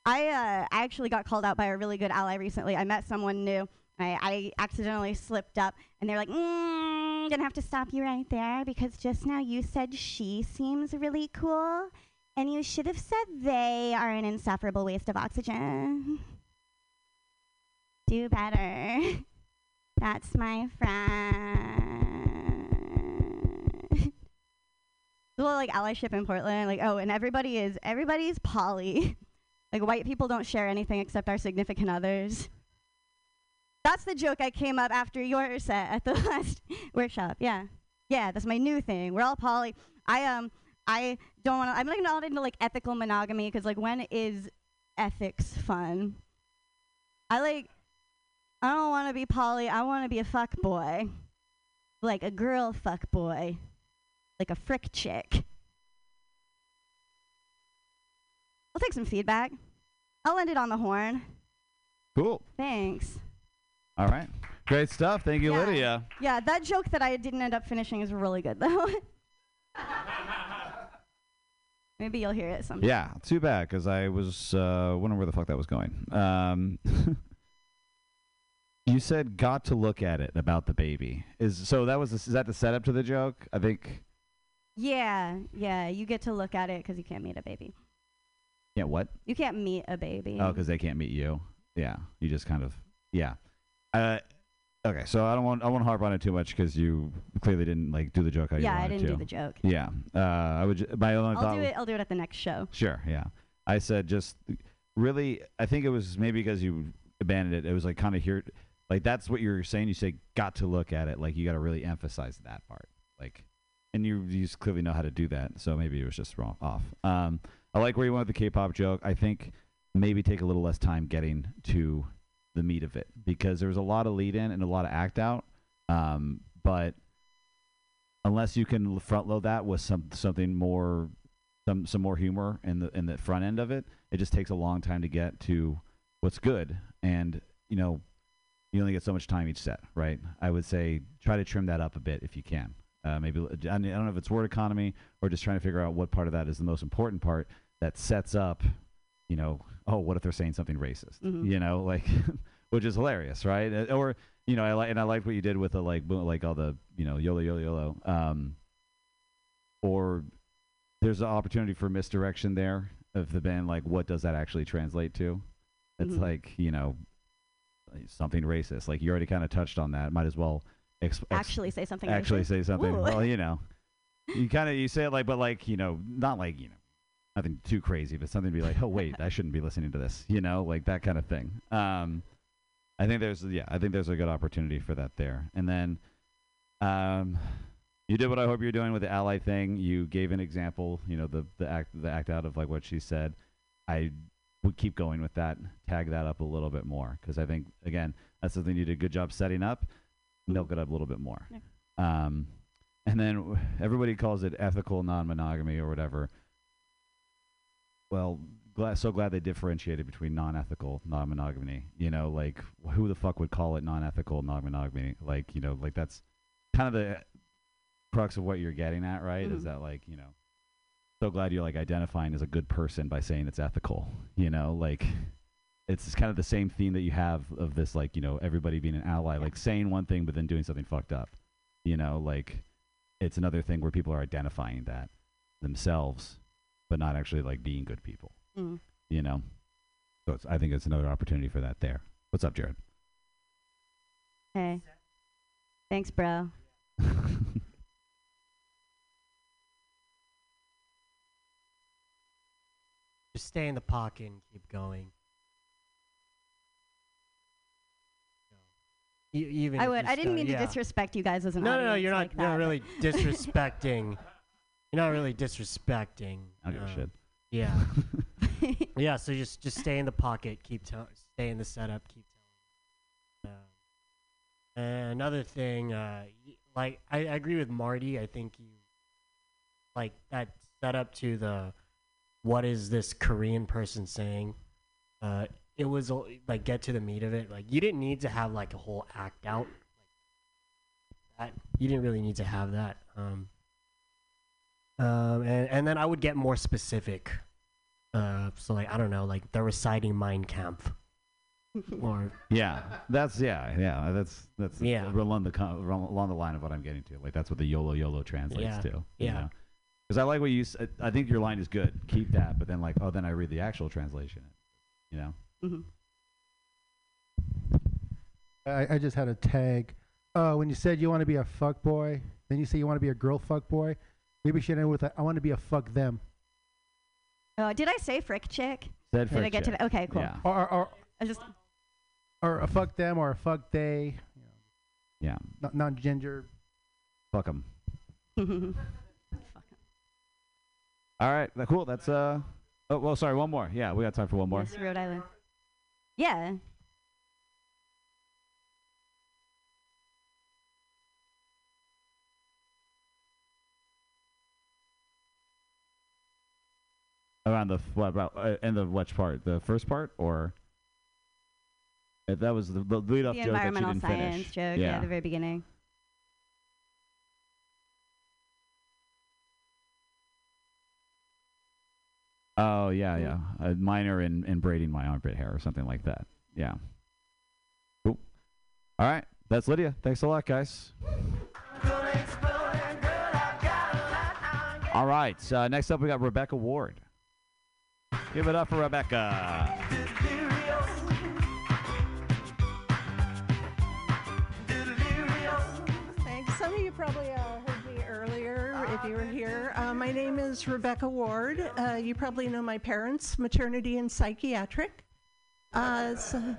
S18: I uh, I actually got called out by a really good ally recently. I met someone new. I, I accidentally slipped up, and they're like, mm, "Gonna have to stop you right there because just now you said she seems really cool, and you should have said they are an insufferable waste of oxygen. Do better. That's my friend." little like allyship in Portland, like oh, and everybody is everybody's poly. Like white people don't share anything except our significant others. That's the joke I came up after your set at the last workshop. Yeah, yeah, that's my new thing. We're all poly. I um, I don't want to. I'm like not into like ethical monogamy because like when is ethics fun? I like. I don't want to be poly. I want to be a fuck boy, like a girl fuck boy, like a frick chick. I'll take some feedback. I'll end it on the horn.
S15: Cool.
S18: Thanks.
S15: All right. Great stuff. Thank you,
S18: Yeah.
S15: Lydia.
S18: Yeah, that joke that I didn't end up finishing is really good though. Maybe you'll hear it sometime.
S15: Yeah, too bad because I was uh, wondering where the fuck that was going. Um, you said got to look at it about the baby. Is so that was the, is that the setup to the joke? I think.
S18: Yeah, yeah, you get to look at it because you can't meet a baby.
S15: Yeah. What?
S18: You can't meet a baby.
S15: Oh, because they can't meet you. Yeah. You just kind of yeah. Uh, Okay, so I don't want I won't harp on it too much because you clearly didn't like do the joke how you
S18: Yeah, I didn't do the joke.
S15: Yeah, uh, I would. Ju- my only
S18: I'll
S15: thought
S18: do it. I'll do it at the next show.
S15: Sure, yeah. I said just really. I think it was maybe because you abandoned it. It was like kind of here, like that's what you're saying. You say got to look at it. Like you got to really emphasize that part. Like, and you you just clearly know how to do that. So maybe it was just wrong off. Um, I like where you went with the K-pop joke. I think maybe take a little less time getting to the meat of it because there was a lot of lead in and a lot of act out. Um, but unless you can front load that with some something more some some more humor in the in the front end of it it just takes a long time to get to what's good and you know you only get so much time each set right i would say try to trim that up a bit if you can uh, maybe I don't know if it's word economy or just trying to figure out what part of that is the most important part that sets up you know oh what if they're saying something racist
S18: Mhm.
S15: you know like which is hilarious right Uh, or you know i like and i liked what you did with the like bo- like all the you know yolo yolo yolo um or there's an opportunity for misdirection there of the band like what does that actually translate to it's
S18: Mhm.
S15: like you know something racist like you already kind of touched on that might as well ex-
S18: Actually say something
S15: actually say something
S18: Ooh.
S15: well you know you kind of you say it like but like you know not like you know nothing too crazy but something to be like oh wait i shouldn't be listening to this you know like that kind of thing um i think there's yeah i think there's a good opportunity for that there and then um you did what I hope you're doing with the ally thing. You gave an example, you know, the the act the act out of like what she said. I would keep going with that. Tag that up a little bit more because I think again that's something you did a good job setting up. Milk it up a little bit more. Um, and then w- everybody calls it ethical non-monogamy or whatever. Well, glad, so glad they differentiated between non-ethical non-monogamy. You know, like who the fuck would call it non-ethical non-monogamy? Like, you know, like that's kind of the crux of what you're getting at, right? Is
S18: Mhm.
S15: that like, you know, so glad you're like identifying as a good person by saying it's ethical. You know, like it's kind of the same theme that you have of this, like, you know, everybody being an ally, like saying one thing but then doing something fucked up. You know, like it's another thing where people are identifying that themselves, but not actually like being good people.
S18: Mm.
S15: You know, so it's, I think it's another opportunity for that there. What's up, Jared?
S18: Hey. Thanks, bro.
S19: Just stay in the pocket and keep going. E- even
S18: I would. I didn't mean
S19: yeah.
S18: to disrespect you guys as an
S19: No, no, no.
S18: audience
S19: You're not.
S18: like
S19: you're not really disrespecting. you're not really disrespecting.
S15: I don't give a
S19: um,
S15: shit.
S19: Yeah. yeah. So just just stay in the pocket. Keep telling. Stay in the setup. Keep telling. Uh, another thing, uh, y- like I, I agree with Marty. I think you like that setup to the what is this Korean person saying? Uh, it was like get to the meat of it. Like you didn't need to have like a whole act out. That you didn't really need to have that. Um, um, and and then I would get more specific. Uh, so like I don't know, like they're reciting Mein Kampf, or
S15: Yeah, that's yeah, yeah. That's that's
S19: Yeah.
S15: along the along the line of what I'm getting to. Like that's what the YOLO YOLO translates
S19: Yeah,
S15: to.
S19: yeah.
S15: Because I like what you. I think your line is good. Keep that, but then like, oh, then I read the actual translation. You know.
S18: Mm-hmm.
S1: I, I just had a tag. Uh, when you said you want to be a fuck boy, then you say you want to be a girl fuck boy. Maybe you should end with a, I want to be a fuck them.
S18: Oh, did I say frick chick?
S1: Said
S18: did I
S1: frick
S18: get to that? Okay, cool.
S15: Yeah.
S1: Or, or,
S18: I just
S1: or a fuck them or a fuck they.
S15: Yeah.
S1: Not non gender.
S15: Fuck them. All right. Cool. That's uh. Oh well, sorry. One more. Yeah, we got time for one more.
S18: yes, Rhode Island. Yeah.
S15: Around the what about uh, in the which part? The first part or? If that was the, the lead up
S18: the
S15: joke that you
S18: environmental
S15: didn't
S18: science
S15: finish.
S18: joke. Yeah. at the very beginning.
S15: Oh yeah, yeah. A minor in, in braiding my armpit hair or something like that. Yeah. Cool. All right. That's Lydia. Thanks a lot, guys. All right. Uh, next up, we got Rebecca Ward. Give it up for Rebecca.
S20: My name is Rebecca Ward. Uh, you probably know my parents, maternity and psychiatric. Uh, so-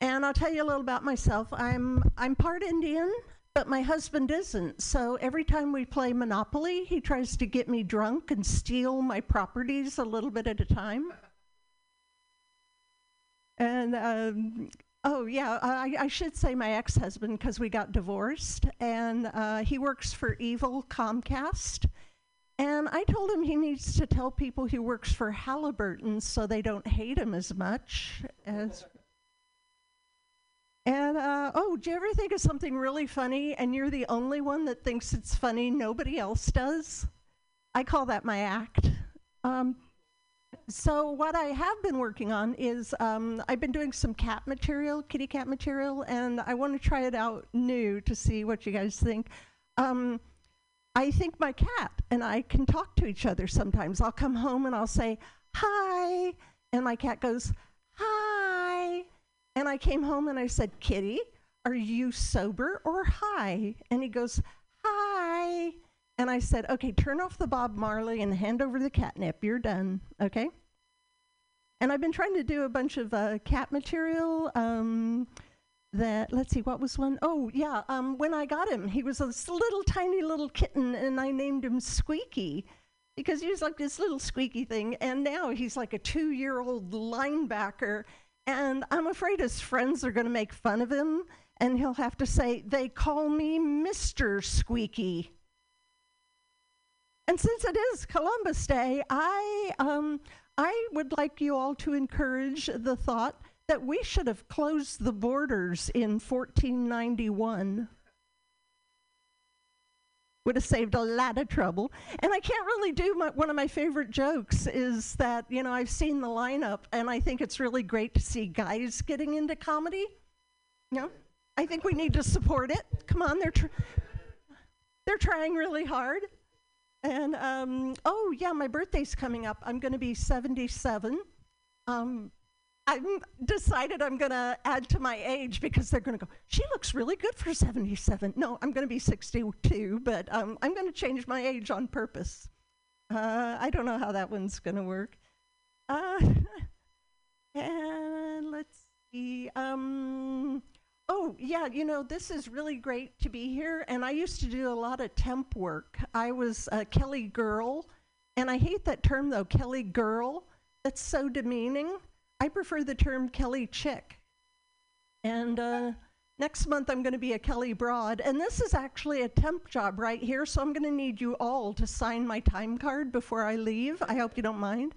S20: and I'll tell you a little about myself. I'm I'm part Indian, but my husband isn't. So every time we play Monopoly, he tries to get me drunk and steal my properties a little bit at a time. And um, oh yeah, I, I should say my ex-husband because we got divorced, and uh, he works for Evil Comcast. And I told him he needs to tell people he works for Halliburton so they don't hate him as much as. And uh, oh, do you ever think of something really funny and you're the only one that thinks it's funny? Nobody else does. I call that my act. Um, so what I have been working on is um, I've been doing some cat material, kitty cat material, and I want to try it out new to see what you guys think. Um, I think my cat and I can talk to each other sometimes. I'll come home and I'll say hi, and my cat goes hi, and I came home and I said, Kitty, are you sober or high? And he goes hi. And I said, okay, turn off the Bob Marley and hand over the catnip. You're done. Okay. And I've been trying to do a bunch of uh, cat material. Um, that let's see, what was one? Oh yeah, um, when I got him, he was a s- little tiny little kitten, and I named him Squeaky because he was like this little squeaky thing. And now he's like a two-year-old linebacker, and I'm afraid his friends are going to make fun of him, and he'll have to say, "They call me Mister Squeaky." And since it is Columbus Day, I um, I would like you all to encourage the thought that we should have closed the borders in 1491. Would have saved a lot of trouble. And I can't really do my, one of my favorite jokes is that, you know, I've seen the lineup and I think it's really great to see guys getting into comedy. Know, I think we need to support it. Come on, they're tr- they're trying really hard. And um, oh yeah, my birthday's coming up. I'm going to be 77. Um, I've decided I'm going to add to my age because they're going to go. She looks really good for 77. No, I'm going to be 62, but um, I'm going to change my age on purpose. Uh, I don't know how that one's going to work. Uh, and let's see. Um, oh, yeah, you know, this is really great to be here. And I used to do a lot of temp work. I was a Kelly girl, and I hate that term though, Kelly girl. That's so demeaning. I prefer the term Kelly chick. And uh, next month I'm going to be a Kelly broad. And this is actually a temp job right here, so I'm going to need you all to sign my time card before I leave. I hope you don't mind.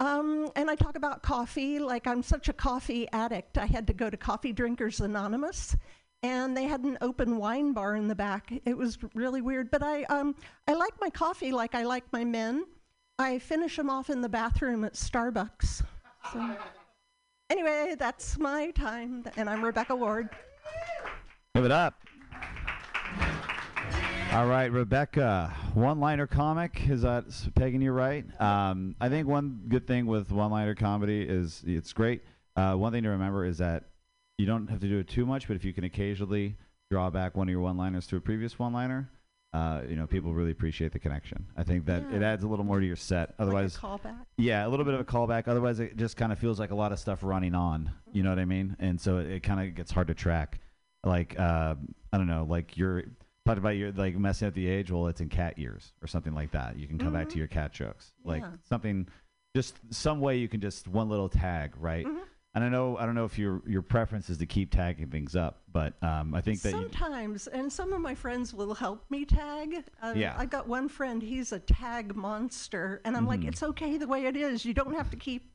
S20: Um, and I talk about coffee, like I'm such a coffee addict. I had to go to Coffee Drinkers Anonymous, and they had an open wine bar in the back. It was really weird, but I, um, I like my coffee like I like my men. I finish them off in the bathroom at Starbucks. So. Anyway, that's my time, and I'm Rebecca Ward.
S15: Give it up. All right, Rebecca. One-liner comic is that pegging you right? Um, I think one good thing with one-liner comedy is it's great. Uh, one thing to remember is that you don't have to do it too much, but if you can occasionally draw back one of your one-liners to a previous one-liner, uh, you know, people really appreciate the connection. I think that it adds a little more to your set. Otherwise,
S20: callback?
S15: yeah, a little bit of a callback. Otherwise, it just kind of feels like a lot of stuff running on. You know what I mean? And so it, it kind of gets hard to track. Like uh, I don't know, like you're talking about your like messing up the age. Well, it's in cat years or something like that. You can come back to
S20: Mhm.
S15: your cat jokes, like
S20: Yeah.
S15: something, just some way you can just one little tag, right?
S20: Mhm.
S15: And I know I don't know if your your preference is to keep tagging things up, but um, I think that you,
S20: Sometimes, and some of my friends will help me tag. Uh,
S15: Yeah.
S20: I've got one friend, he's a tag monster, and I'm like,
S15: Mhm.
S20: it's okay the way it is. You don't have to keep,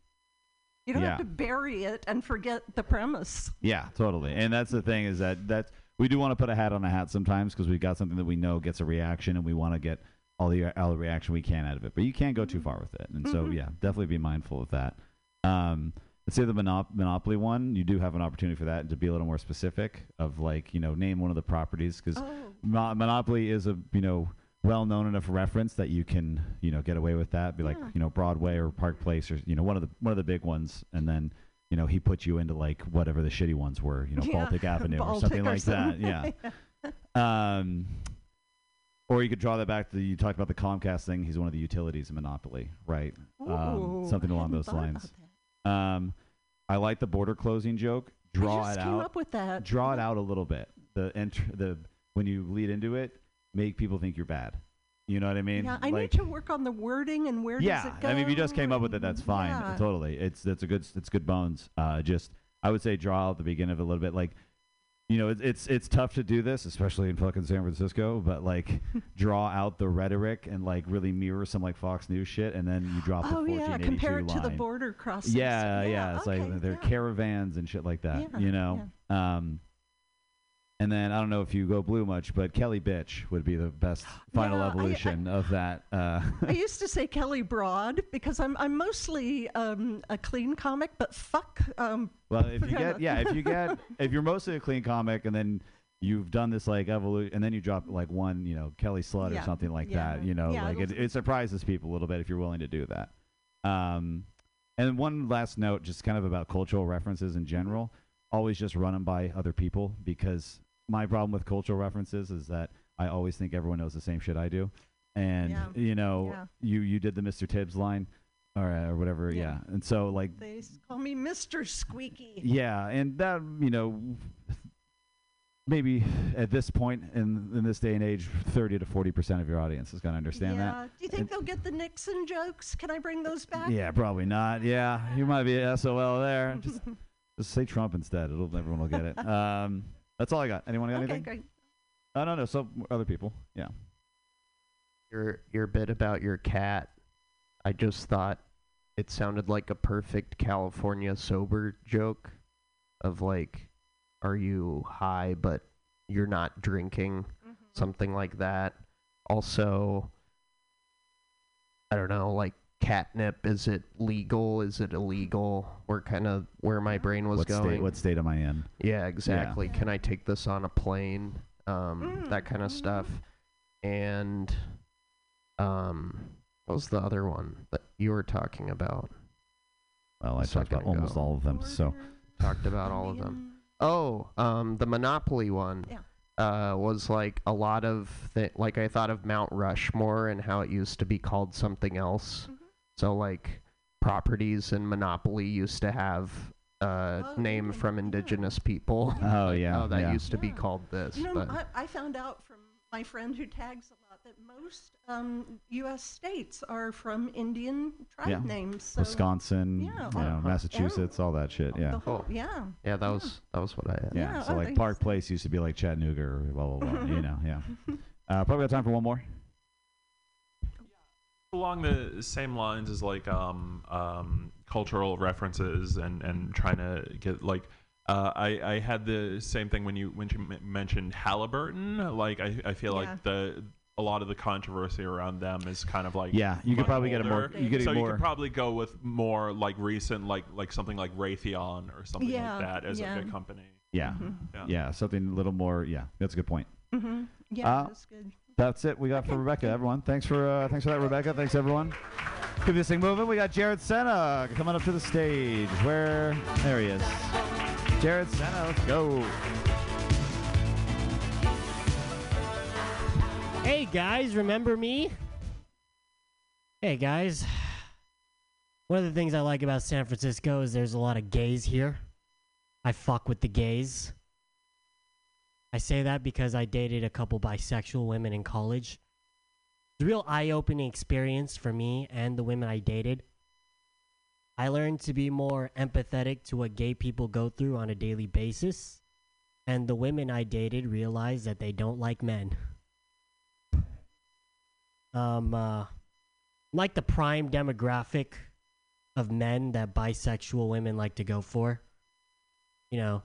S20: you don't
S15: Yeah.
S20: have to bury it and forget the premise.
S15: Yeah, totally. And that's the thing is that that we do want to put a hat on a hat sometimes because we've got something that we know gets a reaction and we want to get all the all the reaction we can out of it. But you can't go too far with it, and so
S20: Mhm.
S15: yeah, definitely be mindful of that. Um, let's say the monop- monopoly one, you do have an opportunity for that to be a little more specific of like you know name one of the properties because
S20: Oh.
S15: Mo- monopoly is a you know well known enough reference that you can you know get away with that. Be like you know Broadway or Park Place or you know one of the one of the big ones, and then you know he put you into like whatever the shitty ones were, you know
S20: Yeah,
S15: Baltic Avenue or something
S20: or
S15: like that.
S20: something.
S15: Yeah. Um, or you could draw that back to you talked about the Comcast thing. He's one of the utilities in Monopoly, right? um, something along those lines. Um, I like the border closing joke. Draw
S20: I just
S15: it
S20: came
S15: out.
S20: up with that.
S15: Draw it out a little bit. The ent- the when you lead into it, make people think you're bad. You know what I mean?
S20: yeah, I
S15: like,
S20: need to work on the wording and where
S15: yeah,
S20: does it go.
S15: I mean, if you just came up with it, that's fine.
S20: Yeah.
S15: Totally, it's that's a good it's good bones. Uh, just I would say draw out the beginning of it a little bit, like you know, it, it's it's tough to do this, especially in fucking San Francisco. But like, draw out the rhetoric and like really mirror some like Fox News shit, and then you drop the
S20: Oh yeah,
S15: 1482
S20: compare it to the border crossings.
S15: Yeah, yeah, it's
S20: okay,
S15: like they're
S20: yeah.
S15: caravans and shit like that.
S20: Yeah,
S15: you know. Um, and then I don't know if you go blue much, but Kelly bitch would be the best final
S20: Yeah, I- I-
S15: evolution of that. Uh,
S20: I used to say Kelly Broad because I'm I'm mostly um, a clean comic, but fuck. Um,
S15: Well, if you get yeah, if you get if you're mostly a clean comic and then you've done this like evolution and then you drop like one, you know, Kelly Slut
S20: Yeah.
S15: or something like
S20: Yeah.
S15: that, you know, like it, it surprises people a little bit if you're willing to do that. Um, and one last note, just kind of about cultural references in general. Always just run them by other people because my problem with cultural references is that I always think everyone knows the same shit I do, and
S20: Yeah.
S15: you know,
S20: Yeah.
S15: you you did the Mr. Tibbs line, or uh, or whatever, yeah. And so like
S20: they call me Mister Squeaky.
S15: yeah, and that you know, maybe at this point in in this day and age, thirty to forty percent of your audience is going to understand
S20: yeah.
S15: that.
S20: Do you think they'll get the Nixon jokes? Can I bring those back?
S15: Yeah, probably not. Yeah, you might be SOL there. Just just say Trump instead. It'll everyone will get it. Um, that's all I got. Anyone got
S20: Okay,
S15: anything?
S20: great.
S15: Oh no, no. So other people. Yeah.
S21: Your your bit about your cat, I just thought it sounded like a perfect California sober joke of like are you high but you're not drinking mm-hmm. something like that. Also I don't know, like catnip is it legal? Is it illegal? Where kind of where my brain was
S15: what
S21: going.
S15: state? What state am I in?
S21: Yeah, exactly. Can I take this on a plane? Um, that kind of stuff. And um, what was the other one that you were talking about?
S15: Well, I talked about almost all of them. So
S21: Talked about all of them. Oh, um, the Monopoly one.
S20: Yeah.
S21: Uh, was like a lot of th- like I thought of Mount Rushmore and how it used to be called something else. So like properties in Monopoly used to have uh name from indigenous people.
S15: Oh, yeah,
S21: Oh, that
S15: yeah.
S21: used to be called this.
S20: You know,
S21: but
S20: I, I found out from my friend who tags a lot that most um, U.S. states are from Indian tribe
S15: yeah,
S20: names. So
S15: Wisconsin,
S20: Yeah.
S15: you know. Massachusetts, all that shit. Yeah.
S20: whole, yeah.
S21: yeah, that was that was what I had.
S15: Yeah,
S20: Yeah,
S15: so
S20: I
S15: like Park Place used to be like Chattanooga or blah blah blah. you know, yeah. Uh, probably got time for one more.
S22: Along the same lines as like um um cultural references and and trying to get like uh, I, I had the same thing when you when you m- mentioned Halliburton. Like I, I feel
S20: Yeah.
S22: like the a lot of the controversy around them is kind of like
S15: Yeah, you could
S22: much
S15: probably get a more- you could get
S22: so you
S15: more-
S22: could probably go with more like recent like like something like Raytheon or something
S20: Yeah,
S22: like that as
S20: yeah.
S22: like a company.
S15: Yeah.
S22: Yeah.
S15: yeah, something a little more. Yeah, that's a good point.
S20: hmm Yeah,
S15: Uh,
S20: that's good.
S15: That's it. We got for Rebecca. Everyone, thanks for uh, thanks for that, Rebecca. Thanks everyone. Keep this thing moving. We got Jared Senna coming up to the stage. Where there he is. Jared Senna, let's go.
S23: Hey guys, remember me? Hey guys. One of the things I like about San Francisco is there's a lot of gays here. I fuck with the gays. I say that because I dated a couple bisexual women in college. It's a real eye opening experience for me and the women I dated. I learned to be more empathetic to what gay people go through on a daily basis. And the women I dated realized that they don't like men. Um, uh, like the prime demographic of men that bisexual women like to go for. You know,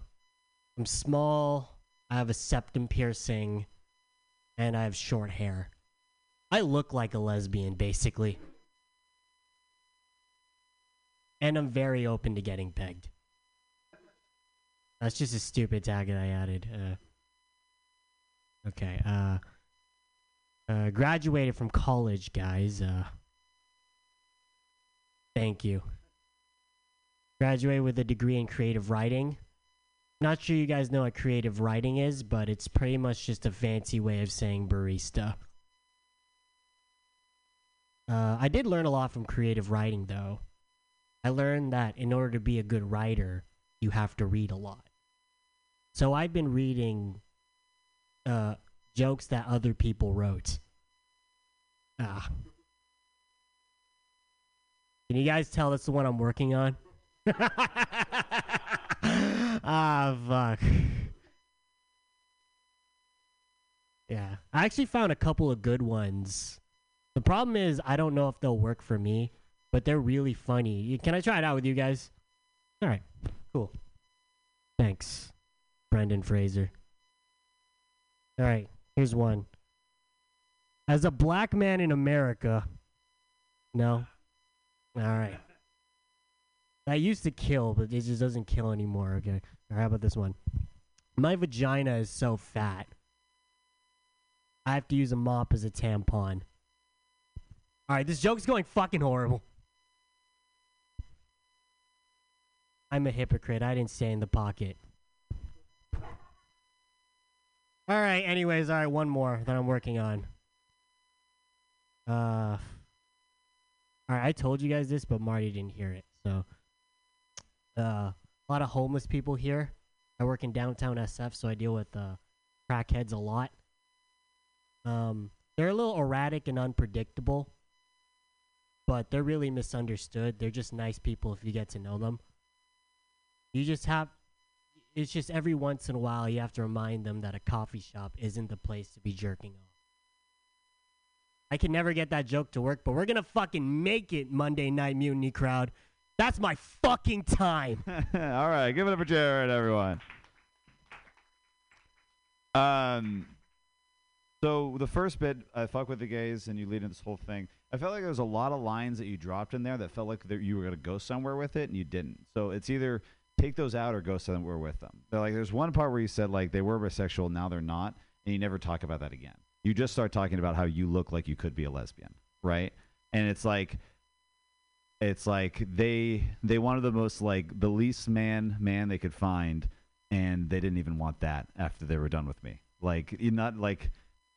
S23: I'm small, I have a septum piercing, and I have short hair. I look like a lesbian, basically. And I'm very open to getting pegged. That's just a stupid tag that I added. Uh, okay, uh, uh, graduated from college, guys. Uh, thank you. Graduated with a degree in creative writing. Not sure you guys know what creative writing is, but it's pretty much just a fancy way of saying barista. Uh, I did learn a lot from creative writing, though. I learned that in order to be a good writer, you have to read a lot. So I've been reading uh, jokes that other people wrote. Ah. Can you guys tell that's the one I'm working on? ah, fuck. Yeah. I actually found a couple of good ones. The problem is, I don't know if they'll work for me, but they're really funny. Can I try it out with you guys? All right. Cool. Thanks, Brendan Fraser. All right. Here's one. As a black man in America. No? All right. That used to kill, but it just doesn't kill anymore. Okay. Or how about this one? My vagina is so fat. I have to use a mop as a tampon. All right, this joke's going fucking horrible. I'm a hypocrite. I didn't stay in the pocket. All right, anyways, all right, one more that I'm working on. Uh All right, I told you guys this, but Marty didn't hear it. So uh a lot of homeless people here. I work in downtown SF, so I deal with uh crackheads a lot. Um they're a little erratic and unpredictable, but they're really misunderstood. They're just nice people if you get to know them. You just have it's just every once in a while you have to remind them that a coffee shop isn't the place to be jerking off. I can never get that joke to work, but we're gonna fucking make it Monday Night Mutiny crowd. That's my fucking time.
S15: All right, give it up for Jared, everyone. Um, so the first bit, I fuck with the gays, and you lead into this whole thing. I felt like there was a lot of lines that you dropped in there that felt like you were gonna go somewhere with it, and you didn't. So it's either take those out or go somewhere with them. They're like, there's one part where you said like they were bisexual, now they're not, and you never talk about that again. You just start talking about how you look like you could be a lesbian, right? And it's like it's like they they wanted the most like the least man man they could find and they didn't even want that after they were done with me. Like not like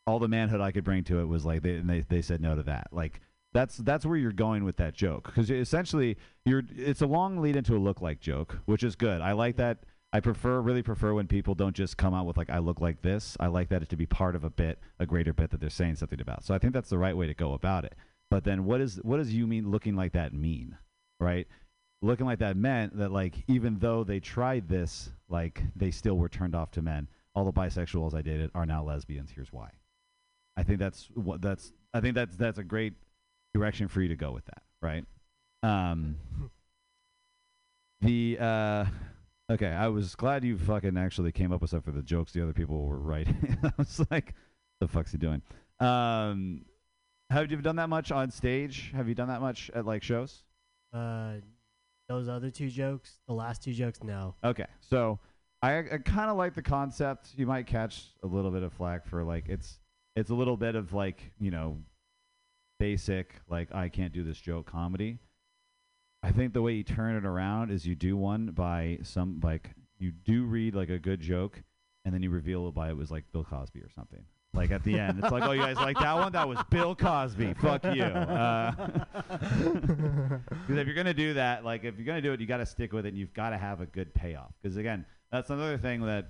S15: all the manhood i could bring to it was like they and they, they said no to that. Like that's that's where you're going with that joke because essentially you're it's a long lead into a look like joke which is good. I like that. I prefer really prefer when people don't just come out with like i look like this. I like that it to be part of a bit a greater bit that they're saying something about. So i think that's the right way to go about it but then what is what does you mean looking like that mean right? Looking like that meant that like even though they tried this like they still were turned off to men. All the bisexuals i dated are now lesbians. Here's why. I think that's what that's i think that's that's a great direction for you to go with that right? Um the uh okay i was glad you fucking actually came up with stuff for the jokes the other people were writing. I was like the fuck's he doing? Um have you done that much on stage have you done that much at like shows
S23: Uh those other two jokes, the last two jokes, no.
S15: Okay, so I, I kind of like the concept. You might catch a little bit of flack for like it's it's a little bit of like you know basic like I can't do this joke comedy. I think the way you turn it around is you do one by some like you do read like a good joke, and then you reveal it by it was like Bill Cosby or something. Like at the end, it's like, oh, you guys like that one? That was Bill Cosby. Fuck you. Uh, Because if you're gonna do that, like if you're gonna do it, you got to stick with it. and You've got to have a good payoff. Because again, that's another thing that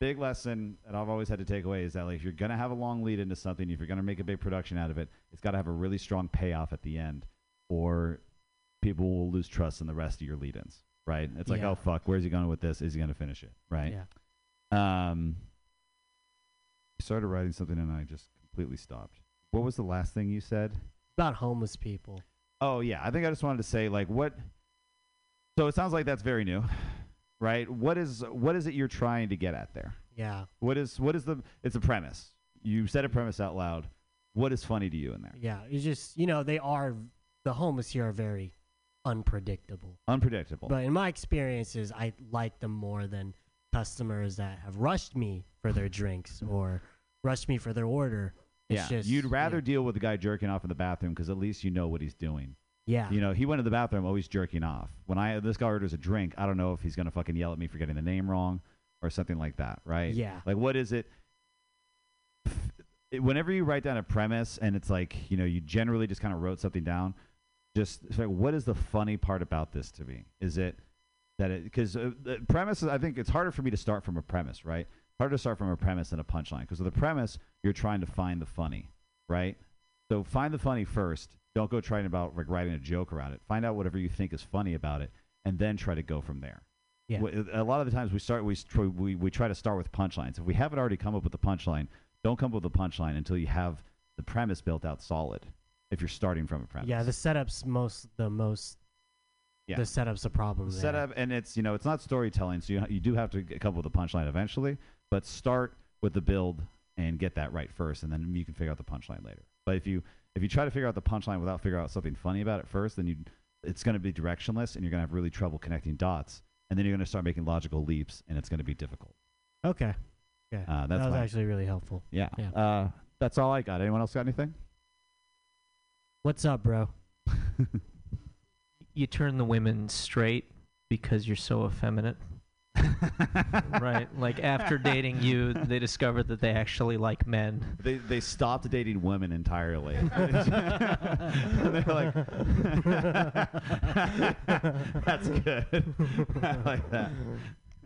S15: big lesson that I've always had to take away is that like if you're gonna have a long lead into something, if you're gonna make a big production out of it, it's got to have a really strong payoff at the end, or people will lose trust in the rest of your lead-ins. Right? It's like,
S23: Yeah.
S15: oh fuck, where's he going with this? Is he gonna finish it? Right?
S23: Yeah.
S15: Um. Started writing something and I just completely stopped. What was the last thing you said?
S23: About homeless people.
S15: Oh yeah, I think I just wanted to say like what. So it sounds like that's very new, right? What is what is it you're trying to get at there?
S23: Yeah.
S15: What is what is the? It's a premise. You said a premise out loud. What is funny to you in there?
S23: Yeah. It's just you know, they are the homeless here are very unpredictable.
S15: Unpredictable.
S23: But in my experiences, I like them more than customers that have rushed me for their drinks or rushed me for their order. It's
S15: yeah,
S23: just
S15: you'd rather deal with the guy jerking off in the bathroom because at least you know what he's doing
S23: Yeah.
S15: You know, he went to the bathroom always jerking off. When I this guy orders a drink, I don't know if he's gonna fucking yell at me for getting the name wrong or something like that, right?
S23: Yeah.
S15: Like, what is it? it- Whenever you write down a premise and it's like, you know, you generally just kind of wrote something down, just it's like, what is the funny part about this to me? Is it that it because uh, the premise is, I think it's harder for me to start from a premise, right? Harder to start from a premise than a punchline because with a premise, you're trying to find the funny, right? So find the funny first. Don't go trying about like writing a joke around it. Find out whatever you think is funny about it, and then try to go from there.
S23: Yeah.
S15: A lot of the times we start we, we we try to start with punchlines. If we haven't already come up with the punchline, don't come up with a punchline until you have the premise built out solid. If you're starting from a premise.
S23: Yeah, the setup's most the most.
S15: Yeah.
S23: The setup's a problem.
S15: The
S23: there.
S15: setup and it's you know it's not storytelling so you, you do have to come up with a punchline eventually but start with the build and get that right first and then you can figure out the punchline later but if you if you try to figure out the punchline without figuring out something funny about it first then you it's going to be directionless and you're going to have really trouble connecting dots and then you're going to start making logical leaps and it's going to be difficult
S23: Okay. Yeah.
S15: uh, that's
S23: that was actually really helpful.
S15: yeah,
S23: Yeah.
S15: Uh, that's all i got anyone else got anything
S23: What's up, bro?
S24: you turn the women straight because you're so effeminate. right? Like after dating you, they discovered that they actually like men.
S15: they they stopped dating women entirely they're like that's good i like that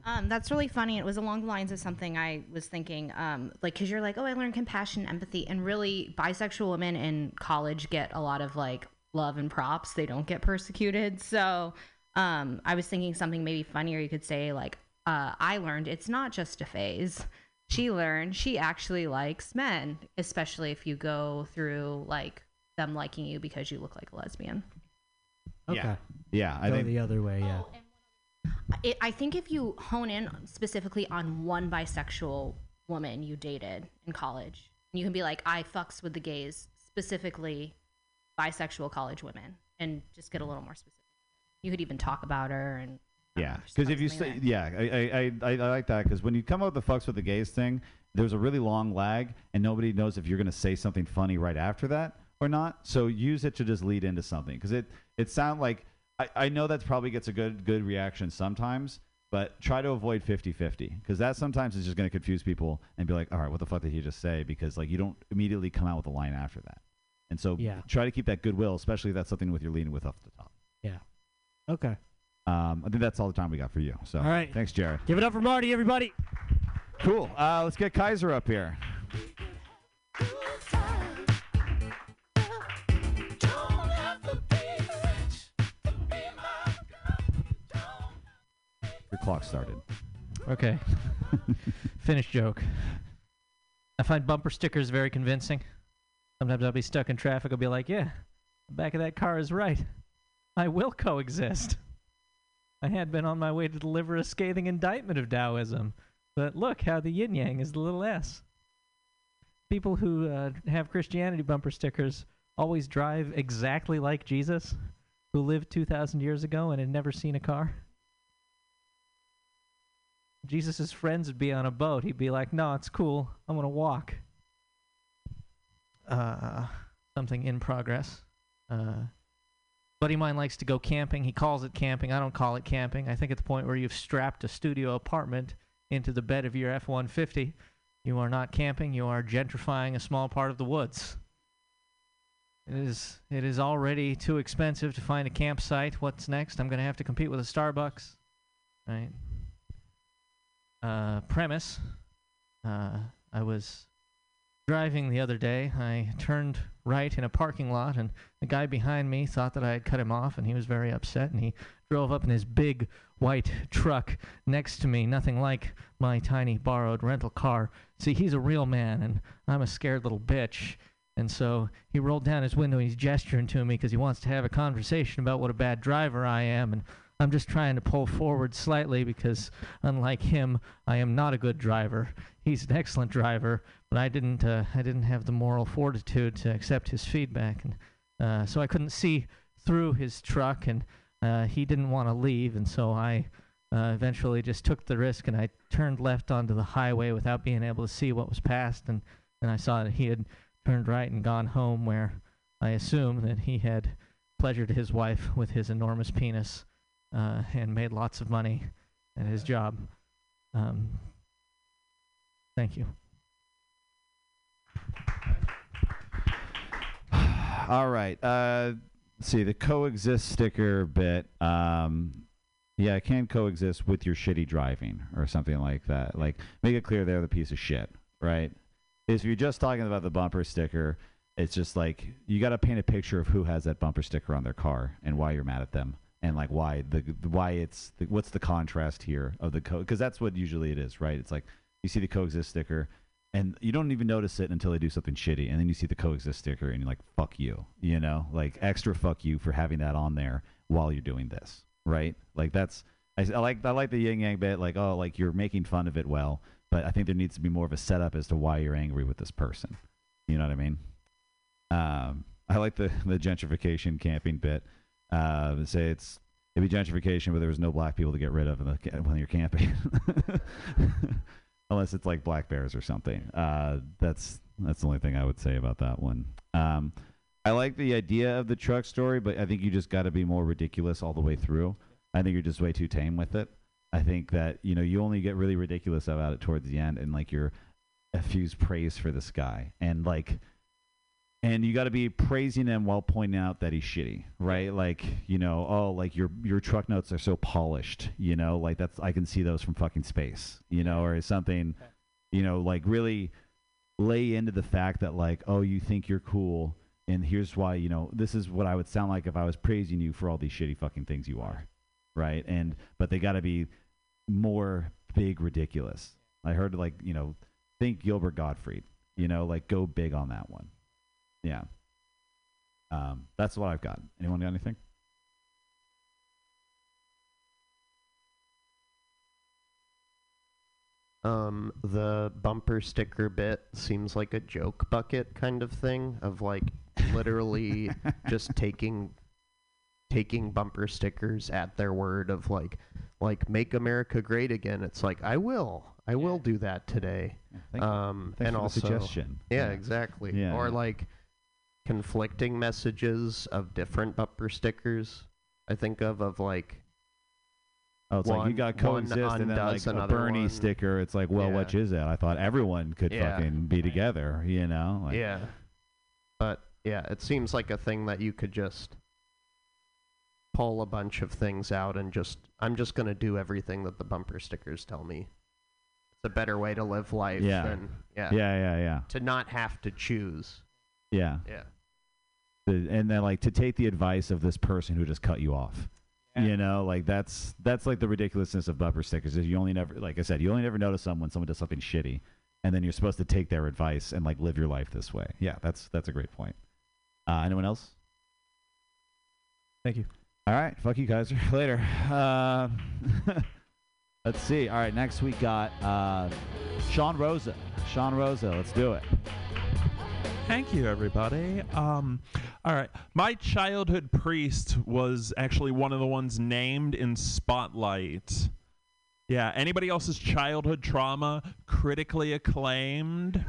S25: Um, that's really funny. It was along the lines of something I was thinking, um, like, because you're like, oh, I learned compassion, empathy, and really, bisexual women in college get a lot of like love and props. They don't get persecuted. So, um, I was thinking something maybe funnier. You could say like, uh, I learned it's not just a phase. She learned she actually likes men, especially if you go through like them liking you because you look like a lesbian.
S15: yeah yeah i
S23: Go
S15: think
S23: the other way. Yeah.
S25: it, I think if you hone in specifically on one bisexual woman you dated in college, you can be like, I fucks with the gays, specifically bisexual college women, and just get a little more specific. You could even talk about her and
S15: Yeah, because if you say, yeah, I, I, I, I like that because when you come out with the fucks with the gays thing, there's a really long lag, and nobody knows if you're gonna say something funny right after that or not. So use it to just lead into something because it it sound like I, I know that probably gets a good good reaction sometimes, but try to avoid 50-50 because that sometimes is just gonna confuse people and be like, all right, what the fuck did he just say? Because like you don't immediately come out with a line after that, and so
S23: Yeah.
S15: try to keep that goodwill, especially if that's something with you're leading with off the top.
S23: Yeah. Okay.
S15: Um, I think that's all the time we got for you. So,
S23: All right.
S15: thanks, Jared.
S23: Give it up for Marty, everybody.
S15: Cool. Uh, let's get Kaiser up here. Your clock started.
S24: Okay. Finish joke. I find bumper stickers very convincing. Sometimes I'll be stuck in traffic. I'll be like, yeah, the back of that car is right. I will coexist. I had been on my way to deliver a scathing indictment of Taoism, but look how the yin yang is the little s. People who uh, have Christianity bumper stickers always drive exactly like Jesus, who lived 2,000 years ago and had never seen a car. Jesus' friends would be on a boat. He'd be like, no, it's cool. I'm going to walk. Uh, something in progress. Uh, buddy of mine likes to go camping. He calls it camping. I don't call it camping. I think at the point where you've strapped a studio apartment into the bed of your F 150, you are not camping. You are gentrifying a small part of the woods. It is, it is already too expensive to find a campsite. What's next? I'm going to have to compete with a Starbucks. Right? uh, premise. Uh, I was driving the other day. I turned right in a parking lot, and the guy behind me thought that I had cut him off, and he was very upset. And he drove up in his big white truck next to me, nothing like my tiny borrowed rental car. See, he's a real man, and I'm a scared little bitch. And so he rolled down his window. And he's gesturing to me because he wants to have a conversation about what a bad driver I am. And I'm just trying to pull forward slightly because, unlike him, I am not a good driver. He's an excellent driver, but I didn't. Uh, I didn't have the moral fortitude to accept his feedback, and uh, so I couldn't see through his truck, and uh, he didn't want to leave, and so I uh, eventually just took the risk, and I turned left onto the highway without being able to see what was past, and and I saw that he had turned right and gone home, where I assume that he had pleasured his wife with his enormous penis uh, and made lots of money at his job. Um, thank you.
S15: All right. Uh, see the coexist sticker bit. Um, yeah, it can coexist with your shitty driving or something like that. Like, make it clear they're the piece of shit, right? If you're just talking about the bumper sticker, it's just like you got to paint a picture of who has that bumper sticker on their car and why you're mad at them and like why the why it's the, what's the contrast here of the code because that's what usually it is, right? It's like you see the coexist sticker and you don't even notice it until they do something shitty and then you see the coexist sticker and you're like fuck you you know? Like extra fuck you for having that on there while you're doing this right? Like that's i, I like i like the yin yang bit like oh like you're making fun of it well but i think there needs to be more of a setup as to why you're angry with this person you know what i mean? Um i like the the gentrification camping bit. Uh say it's it'd be gentrification but there was no black people to get rid of the, when you're camping unless it's like black bears or something. Uh, that's that's the only thing I would say about that one. Um, I like the idea of the truck story, but I think you just got to be more ridiculous all the way through. I think you're just way too tame with it. I think that you know you only get really ridiculous about it towards the end, and like you're effuse praise for this guy, and like and you got to be praising him while pointing out that he's shitty, right? Like, you know, oh, like your your truck notes are so polished, you know, like that's I can see those from fucking space, you know, or something, you know, like really lay into the fact that like, oh, you think you're cool, and here's why, you know, this is what I would sound like if I was praising you for all these shitty fucking things you are, right? And but they got to be more big ridiculous. I heard like, you know, think Gilbert Gottfried, you know, like go big on that one. Yeah. Um, that's what I've got. Anyone got anything?
S21: Um, the bumper sticker bit seems like a joke bucket kind of thing of like literally just taking taking bumper stickers at their word of like like make America great again. It's like I will. I will do that today.
S15: Thank you.
S21: um and
S15: for the
S21: also
S15: suggestion.
S21: Yeah,
S15: Yeah.
S21: exactly.
S15: Yeah.
S21: Or like conflicting messages of different bumper stickers. I think of of like
S15: Oh, it's like you
S21: one-
S15: got
S21: one
S15: coexist and then like a
S21: another
S15: Bernie
S21: one.
S15: sticker. It's like, well,
S21: Yeah.
S15: which is it? I thought everyone could
S21: Yeah.
S15: fucking be together, you know? Like,
S21: yeah. But yeah, it seems like a thing that you could just pull a bunch of things out and just I'm just gonna do everything that the bumper stickers tell me. It's a better way to live life
S15: Yeah.
S21: than yeah.
S15: Yeah, yeah, yeah.
S21: To not have to choose.
S15: Yeah.
S21: Yeah.
S15: The- and then like to take the advice of this person who just cut you off. You know, like that's that's like the ridiculousness of bumper stickers. Is you only never, like I said, you only never notice when someone does something shitty, and then you're supposed to take their advice and like live your life this way. Yeah, that's that's a great point. Uh, anyone else?
S24: Thank you.
S15: All right, fuck you guys. Later. Uh, let's see. All right, next we got uh, Sean Rosa. Sean Rosa, let's do it.
S22: Thank you, everybody. Um, all right, my childhood priest was actually one of the ones named in Spotlight. Yeah, anybody else's childhood trauma critically acclaimed?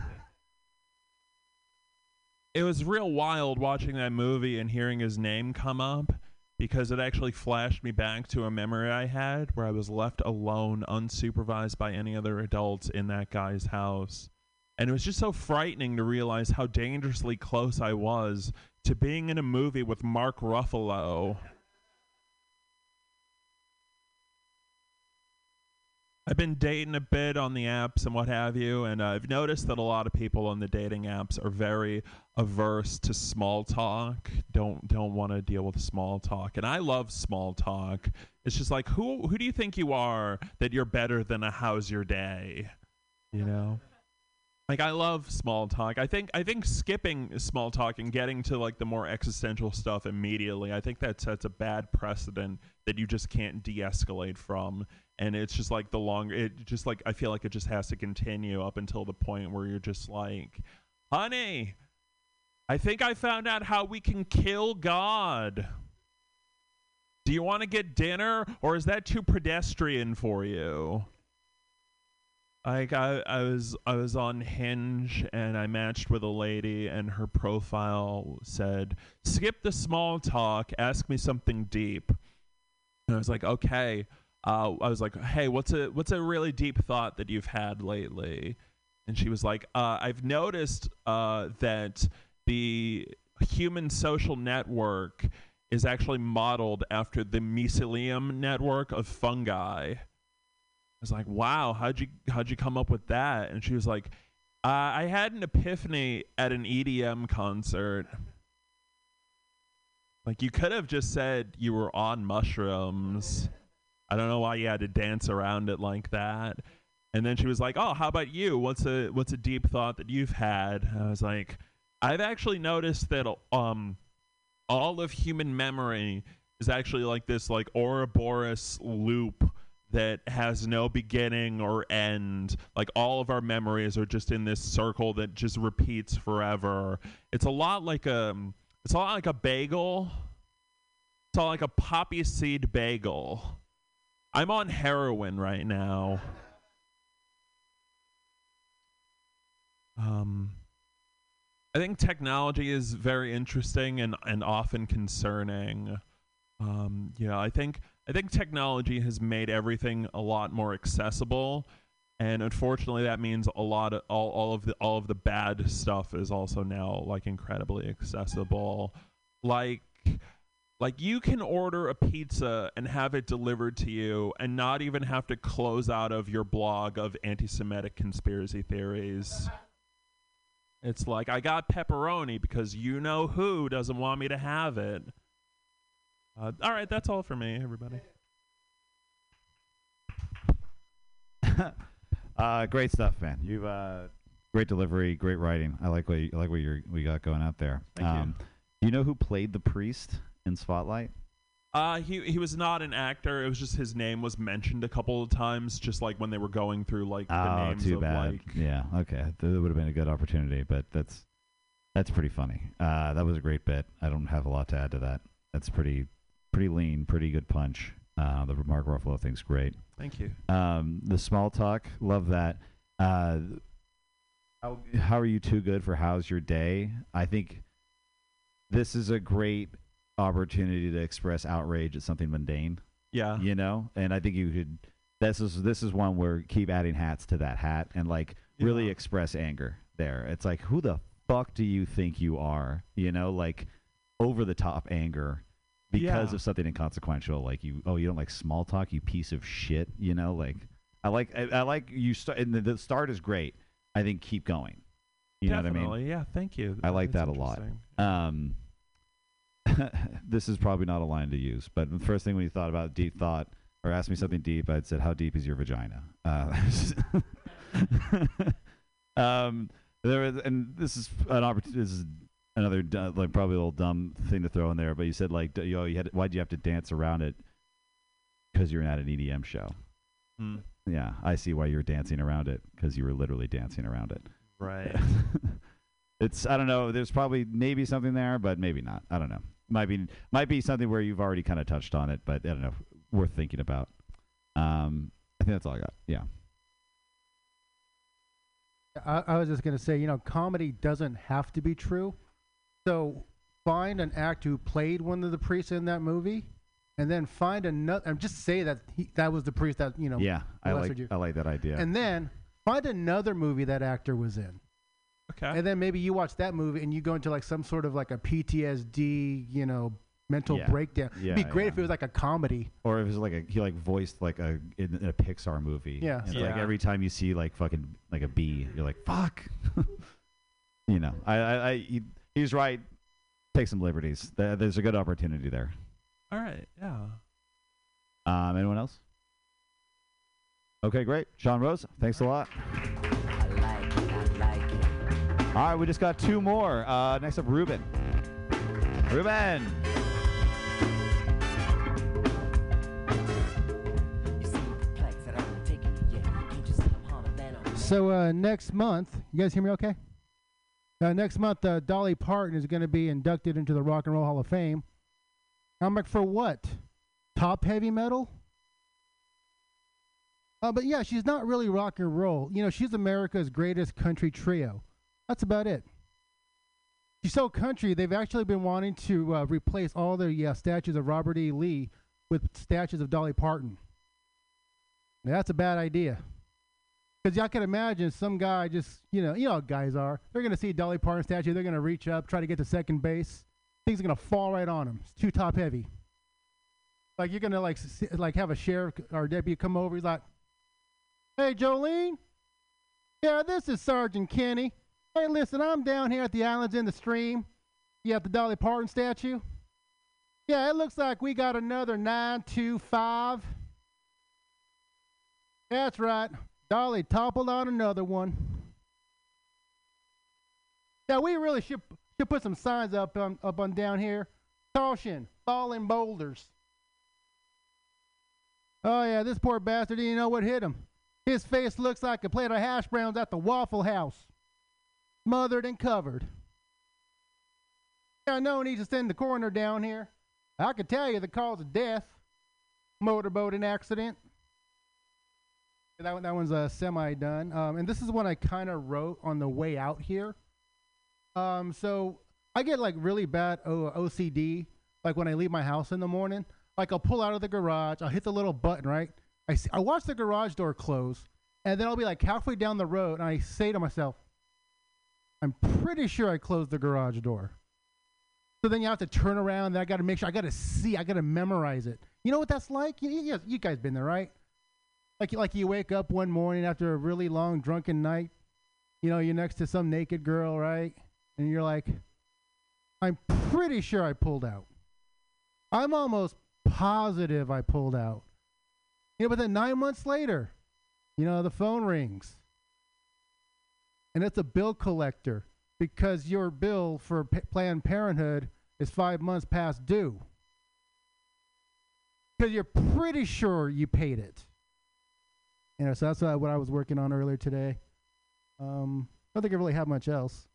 S22: It was real wild watching that movie and hearing his name come up because it actually flashed me back to a memory I had where I was left alone, unsupervised by any other adults in that guy's house. And it was just so frightening to realize how dangerously close I was to being in a movie with Mark Ruffalo. I've been dating a bit on the apps and what have you, and I've noticed that a lot of people on the dating apps are very averse to small talk. Don't don't want to deal with small talk, and I love small talk. It's just like who who do you think you are that you're better than a how's your day? You know. Like I love small talk. I think I think skipping small talk and getting to like the more existential stuff immediately. I think that sets a bad precedent that you just can't de-escalate from. And it's just like the longer it just like I feel like it just has to continue up until the point where you're just like, "Honey, I think I found out how we can kill God. Do you want to get dinner or is that too pedestrian for you?" Like I, I was I was on Hinge and I matched with a lady and her profile said, "Skip the small talk, ask me something deep." And I was like, "Okay." Uh, I was like, "Hey, what's a what's a really deep thought that you've had lately?" And she was like, uh, "I've noticed uh, that the human social network is actually modeled after the mycelium network of fungi." I was like, "Wow, how'd you how'd you come up with that?" And she was like, uh, "I had an epiphany at an EDM concert." Like you could have just said you were on mushrooms. I don't know why you had to dance around it like that. And then she was like, "Oh, how about you? What's a what's a deep thought that you've had?" And I was like, "I've actually noticed that um all of human memory is actually like this like Ouroboros loop that has no beginning or end. Like all of our memories are just in this circle that just repeats forever. It's a lot like a it's a lot like a bagel. It's all like a poppy seed bagel. I'm on heroin right now. Um I think technology is very interesting and, and often concerning. Um, know, I think I think technology has made everything a lot more accessible, and unfortunately, that means a lot of all, all of the all of the bad stuff is also now like incredibly accessible. Like like you can order a pizza and have it delivered to you and not even have to close out of your blog of anti-Semitic conspiracy theories. It's like I got pepperoni because you know who doesn't want me to have it. Uh, all right, that's all for me, everybody.
S15: uh, great stuff, man. You've uh, great delivery, great writing. I like what you, I like what you we got going out there.
S22: Thank you.
S15: um, you know who played the priest in Spotlight?
S22: Uh, he he was not an actor. It was just his name was mentioned a couple of times, just like when they were going through like the
S15: oh,
S22: names
S15: too
S22: of
S15: bad.
S22: like.
S15: yeah, okay. That would have been a good opportunity, but that's that's pretty funny. Uh, that was a great bit. I don't have a lot to add to that. That's pretty pretty lean, pretty good punch. Uh, the Mark Ruffalo thing's great.
S22: Thank you.
S15: Um, the small talk, love that. Uh, how, how are you too good for how's your day? I think this is a great opportunity to express outrage at something mundane.
S22: Yeah.
S15: You know, and I think you could. This is this is one where keep adding hats to that hat and like really express anger there. It's like who the fuck do you think you are? You know, like over the top anger because
S22: Yeah.
S15: of something inconsequential. Like you, oh, you don't like small talk, you piece of shit. You know, like I like I, I like you start. And the, the start is great. I think keep going. You know what I
S22: Definitely,
S15: mean?
S22: yeah, thank you.
S15: I like
S22: That's
S15: that a lot. Um, this is probably not a line to use, but the first thing when you thought about deep thought or asked me something deep, I'd said, "How deep is your vagina?" Uh, um, there was, and this is an opportunity. This is another du- like probably a little dumb thing to throw in there, but you said like, d- you had why'd you have to dance around it? Because you're at an EDM show.
S22: Hmm.
S15: Yeah, I see why you're dancing around it because you were literally dancing around it.
S22: Right.
S15: it's I don't know. There's probably maybe something there, but maybe not. I don't know. Might be might be something where you've already kind of touched on it, but I don't know. Worth thinking about. Um, I think that's all I got. Yeah.
S1: I, I was just gonna say, you know, comedy doesn't have to be true. So find an actor who played one of the priests in that movie, and then find another. And just say that he, that was the priest that you know.
S15: yeah, I like
S1: you.
S15: I like that idea.
S1: And then find another movie that actor was in.
S22: Okay.
S1: And then maybe you watch that movie and you go into like some sort of like a PTSD, you know, mental
S15: Yeah.
S1: breakdown.
S15: Yeah,
S1: It'd be great
S15: yeah.
S1: if it was like a comedy.
S15: or if it was like a he like voiced like a in, in a Pixar movie.
S1: Yeah.
S15: It's like
S22: Yeah.
S15: every time you see like fucking like a bee, you're like fuck. you know, I I, I he, he's right. Take some liberties. There- There's a good opportunity there.
S22: All right. Yeah.
S15: Um, anyone else? Okay, great. Sean Rose, thanks a lot. All right, we just got two more. Uh, next up, Ruben. Ruben.
S1: So uh, next month, you guys hear me okay? Uh, next month, uh, Dolly Parton is going to be inducted into the Rock and Roll Hall of Fame. I'm like, for what? Top heavy metal? Uh, but yeah, she's not really rock and roll. You know, she's America's greatest country trio. That's about it. She's so country, they've actually been wanting to uh, replace all the uh, statues of Robert E. Lee with statues of Dolly Parton. Now, that's a bad idea. Because y'all can imagine some guy just, you know, you know how guys are. They're going to see a Dolly Parton statue. They're going to reach up, try to get to second base. Things are going to fall right on him. It's too top heavy. Like you're going to like like have a sheriff or deputy come over. He's like, Hey, Jolene. Yeah, this is Sergeant Kenny. Hey, listen, I'm down here at the islands in the stream. You have the Dolly Parton statue? Yeah, it looks like we got another 925. That's right. Dolly toppled on another one. Yeah, we really should, should put some signs up um, up on down here. Caution, falling boulders. Oh yeah, this poor bastard didn't know what hit him. His face looks like a plate of hash browns at the Waffle House. Smothered and covered. Yeah, no need to send the coroner down here. I could tell you the cause of death. Motorboating accident. That, one- that one's uh, semi done. Um, and this is one I kind of wrote on the way out here. Um, so I get like really bad o- OCD, like when I leave my house in the morning. Like I'll pull out of the garage, I'll hit the little button, right? I, see, I watch the garage door close, and then I'll be like halfway down the road, and I say to myself, I'm pretty sure I closed the garage door. So then you have to turn around, and I got to make sure, I got to see, I got to memorize it. You know what that's like? You, you, you guys been there, right? Like, like you wake up one morning after a really long drunken night, you know, you're next to some naked girl, right? And you're like, I'm pretty sure I pulled out. I'm almost positive I pulled out. You know, but then nine months later, you know, the phone rings. And it's a bill collector because your bill for P- Planned Parenthood is five months past due. Because you're pretty sure you paid it. You know, so that's uh, what I was working on earlier today. Um, I don't think I really have much else.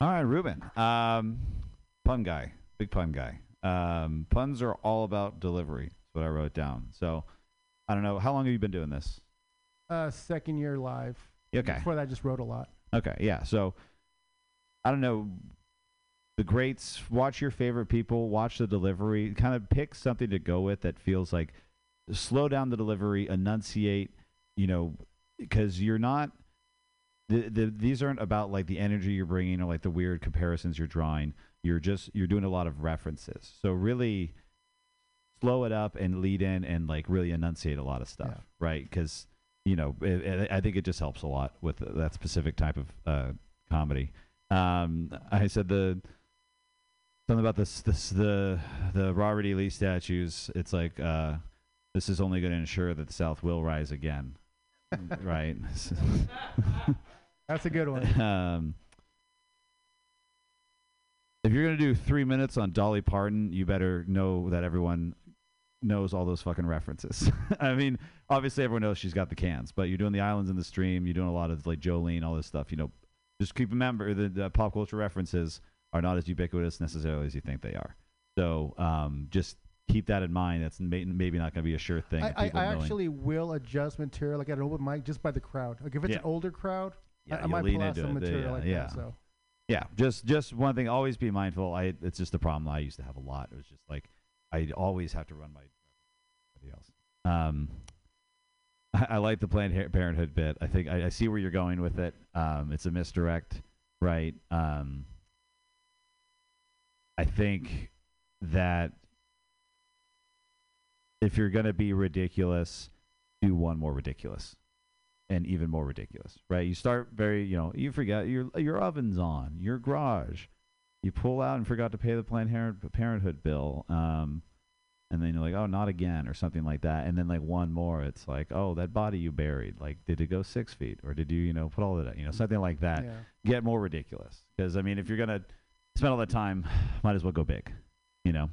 S15: All right, Ruben. Um, pun guy, big pun guy. Um, puns are all about delivery. That's what I wrote down. So, I don't know. How long have you been doing this?
S1: Uh, second year live.
S15: Okay.
S1: Before that, I just wrote a lot.
S15: Okay, yeah. So, I don't know. The greats, watch your favorite people, watch the delivery, kind of pick something to go with that feels like slow down the delivery, enunciate, you know, because you're not. The, the, these aren't about like the energy you're bringing or like the weird comparisons you're drawing. You're just you're doing a lot of references. So really slow it up and lead in and like really enunciate a lot of stuff, right? Because you know it, it, I think it just helps a lot with that specific type of uh, comedy. Um, I said the something about this this the the Robert E. Lee statues. It's like uh, this is only going to ensure that the South will rise again, right?
S1: That's a good one.
S15: um, if you're gonna do three minutes on Dolly Parton, you better know that everyone knows all those fucking references. I mean, obviously everyone knows she's got the cans, but you're doing the islands in the stream. You're doing a lot of like Jolene, all this stuff. You know, just keep remember the, the pop culture references are not as ubiquitous necessarily as you think they are. So um, just keep that in mind. That's may, maybe not going to be a sure thing.
S1: I, I, I actually will adjust material like at an open mic just by the crowd. Like if it's
S15: Yeah.
S1: an older crowd, I,
S15: Yeah,
S1: I
S15: you'll
S1: might pull out some
S15: it.
S1: material
S15: yeah,
S1: like
S15: yeah.
S1: that. So
S15: Yeah, just just one thing. Always be mindful. I it's just a problem I used to have a lot. It was just like I always have to run my everybody else. Um, I, I like the Planned Parenthood bit. I think I, I see where you're going with it. Um, it's a misdirect, right? Um, I think that if you're gonna be ridiculous, do one more ridiculous and even more ridiculous, right? You start very, you know, you forget your your oven's on, your garage, you pull out and forgot to pay the Planned Parent- Parenthood bill, um, and then you're like, oh, not again, or something like that, and then like one more, it's like, oh, that body you buried, like, did it go six feet, or did you, you know, put all of that, you know, something like that.
S1: Yeah.
S15: Get more ridiculous, because I mean, if you're gonna spend all that time, might as well go big, you know.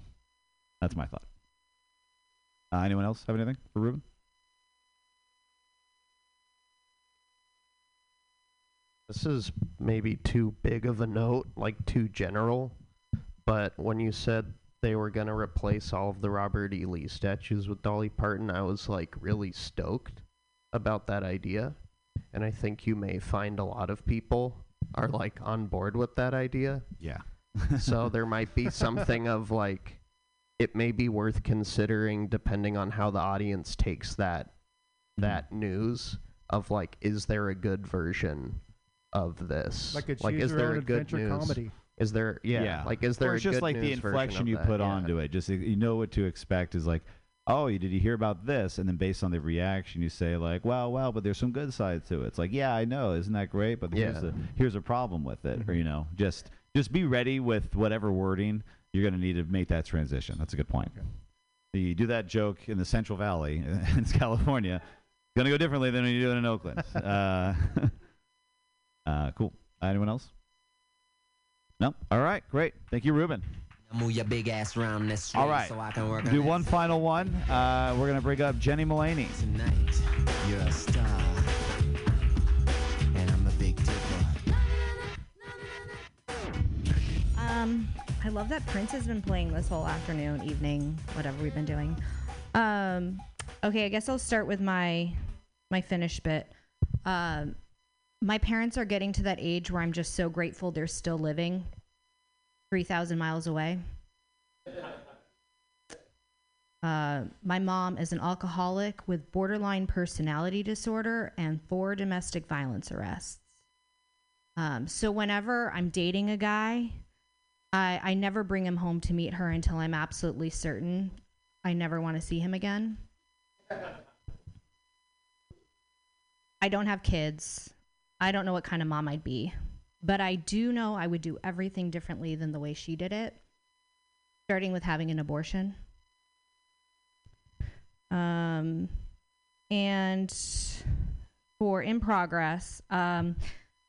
S15: That's my thought. Uh, anyone else have anything for Ruben?
S21: This is maybe too big of a note, like too general. But when you said they were gonna replace all of the Robert E. Lee statues with Dolly Parton, I was like really stoked about that idea. And I think you may find a lot of people are like on board with that idea.
S15: Yeah.
S21: So there might be something of like it may be worth considering depending on how the audience takes that mm-hmm. that news of like is there a good version of this?
S1: Like a
S21: like is there a good news?
S1: comedy.
S21: is there yeah, like is there
S15: or
S21: a
S15: it's just
S21: good
S15: like the
S21: news version
S15: inflection
S21: of
S15: you
S21: that?
S15: put
S21: Yeah.
S15: onto it. Just you know what to expect is like oh did you hear about this? And then based on the reaction you say like well well but there's some good sides to it. It's like yeah i know. Isn't that great? But here's a here's a problem with it mm-hmm. or you know just just be ready with whatever wording you're going to need to make that transition. That's a good point. You do that joke in the central valley in california it's going to go differently than when you do it in oakland. Uh, uh, cool. Anyone else? No? All right great. Thank you ruben.
S26: Move your big ass around this
S15: all
S26: way so I can work
S15: Do
S26: on
S15: one final one. Uh, we're gonna bring up Jenny Mullaney.
S26: Tonight, you're a star,
S25: Um, I love that Prince has been playing this whole afternoon, evening, whatever we've been doing. Um, okay, I guess I'll start with my my finish bit. Um, my parents are getting to that age where I'm just so grateful they're still living, three thousand miles away. Uh, my mom is an alcoholic with borderline personality disorder and four domestic violence arrests. Um, so whenever I'm dating a guy, I, I never bring him home to meet her until I'm absolutely certain I never want to see him again. I don't have kids. I don't know what kind of mom I'd be. But I do know I would do everything differently than the way she did it, starting with having an abortion. Um, and for in progress, um,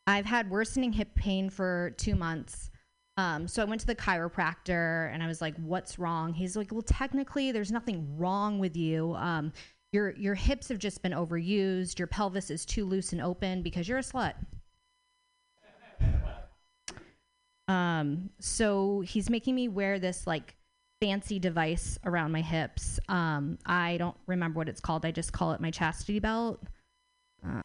S25: I've had worsening hip pain for two months. Um, so I went to the chiropractor and I was like, "What's wrong?" He's like, "Well, technically, there's nothing wrong with you. Um, your your hips have just been overused. Your pelvis is too loose and open because you're a slut." Um, so he's making me wear this like fancy device around my hips. Um, I don't remember what it's called. I just call it my chastity belt. Uh,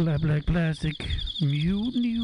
S27: Flat Black Plastic, Mutiny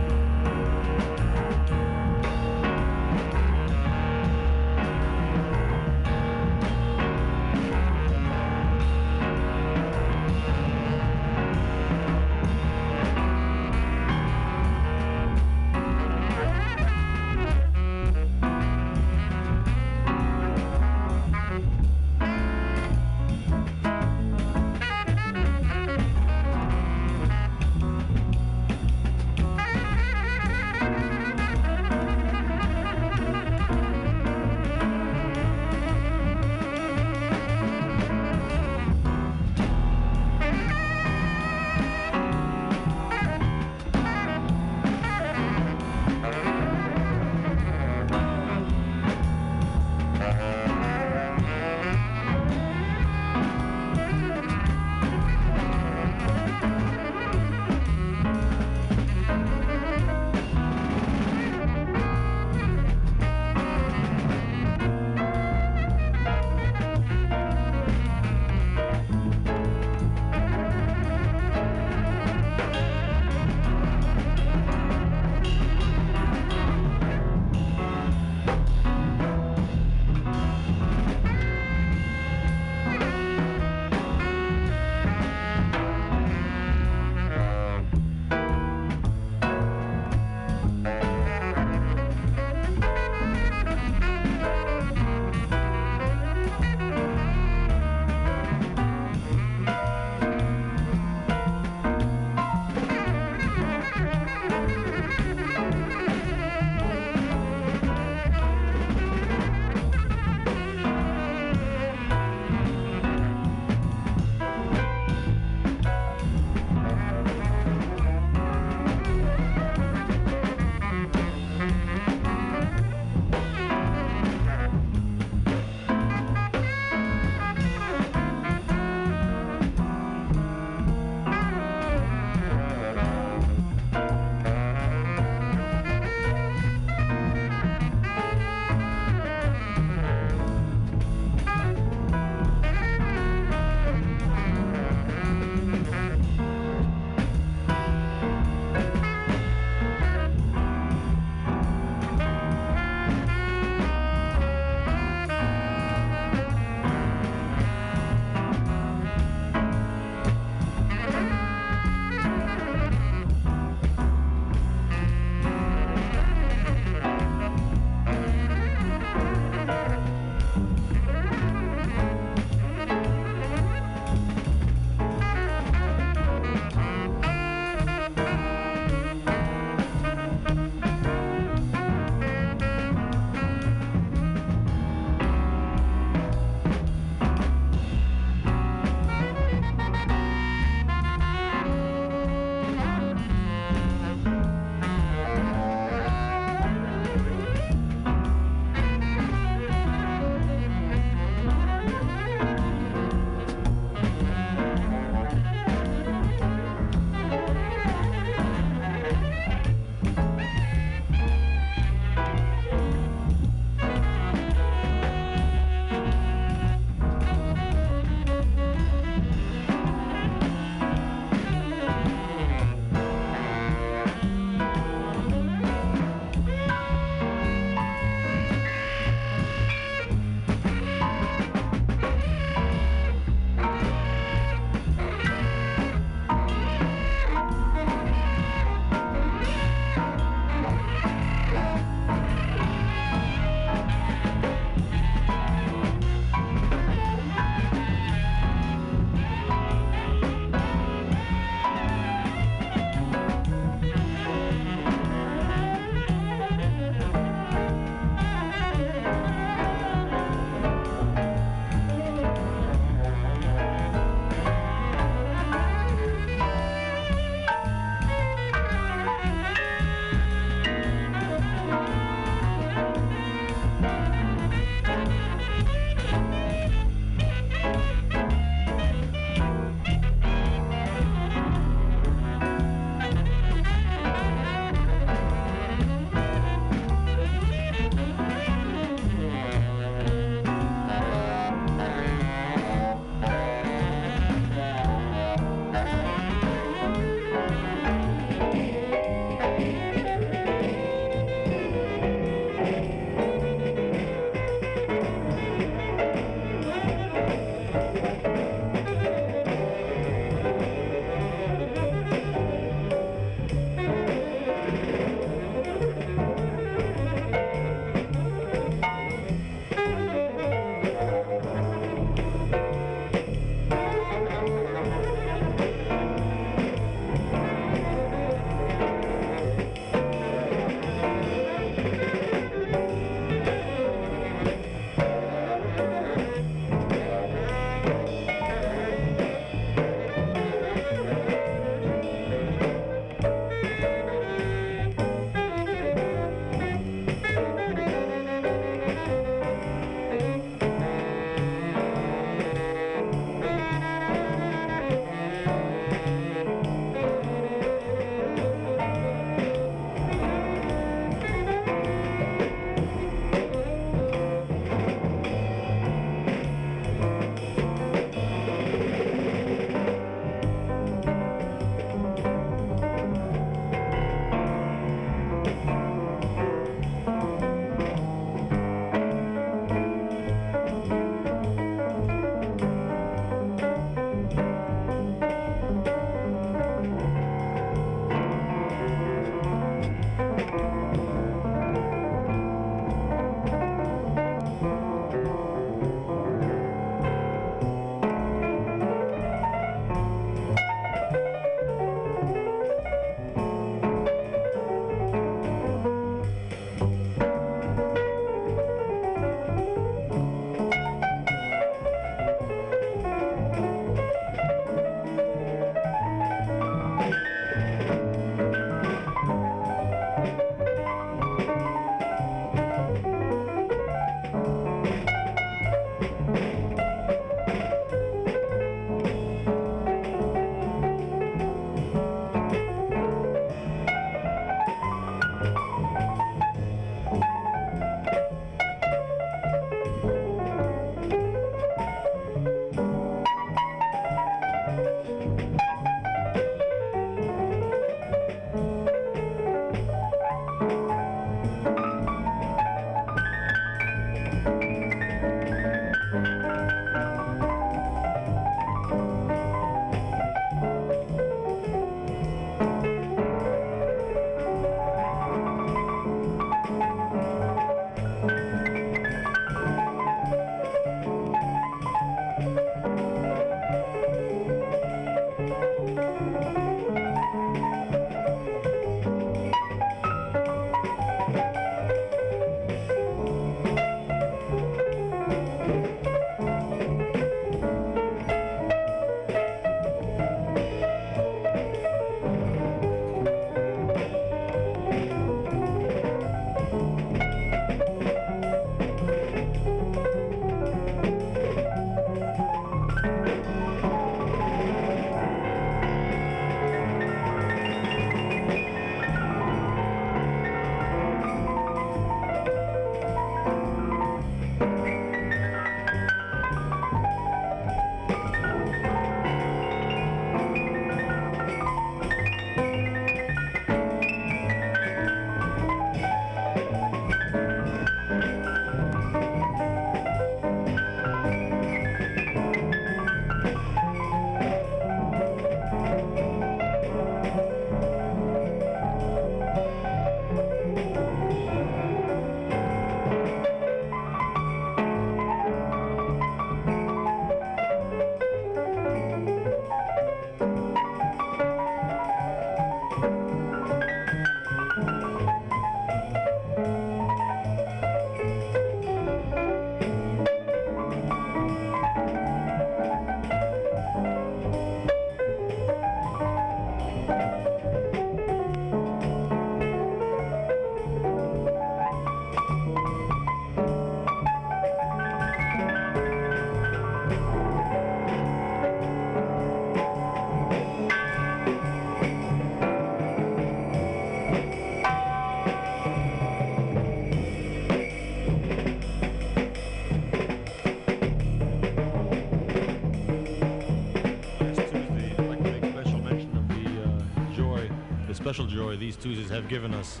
S28: joy these Tuesdays have given us.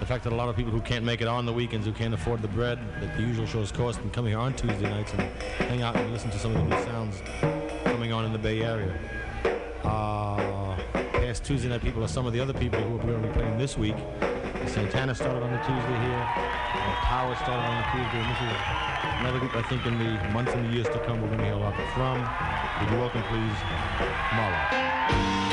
S28: The fact that a lot of people who can't make it on the weekends, who can't afford the bread that the usual shows cost, can come here on Tuesday nights and hang out and listen to some of the sounds coming on in the Bay Area. Uh, past Tuesday night people are some of the other people who are going to be playing this week. Santana started on the Tuesday here. Uh, Power started on the Tuesday. And this is another group I think in the months and the years to come we're going to hear a lot from. Would you welcome, please, Marla.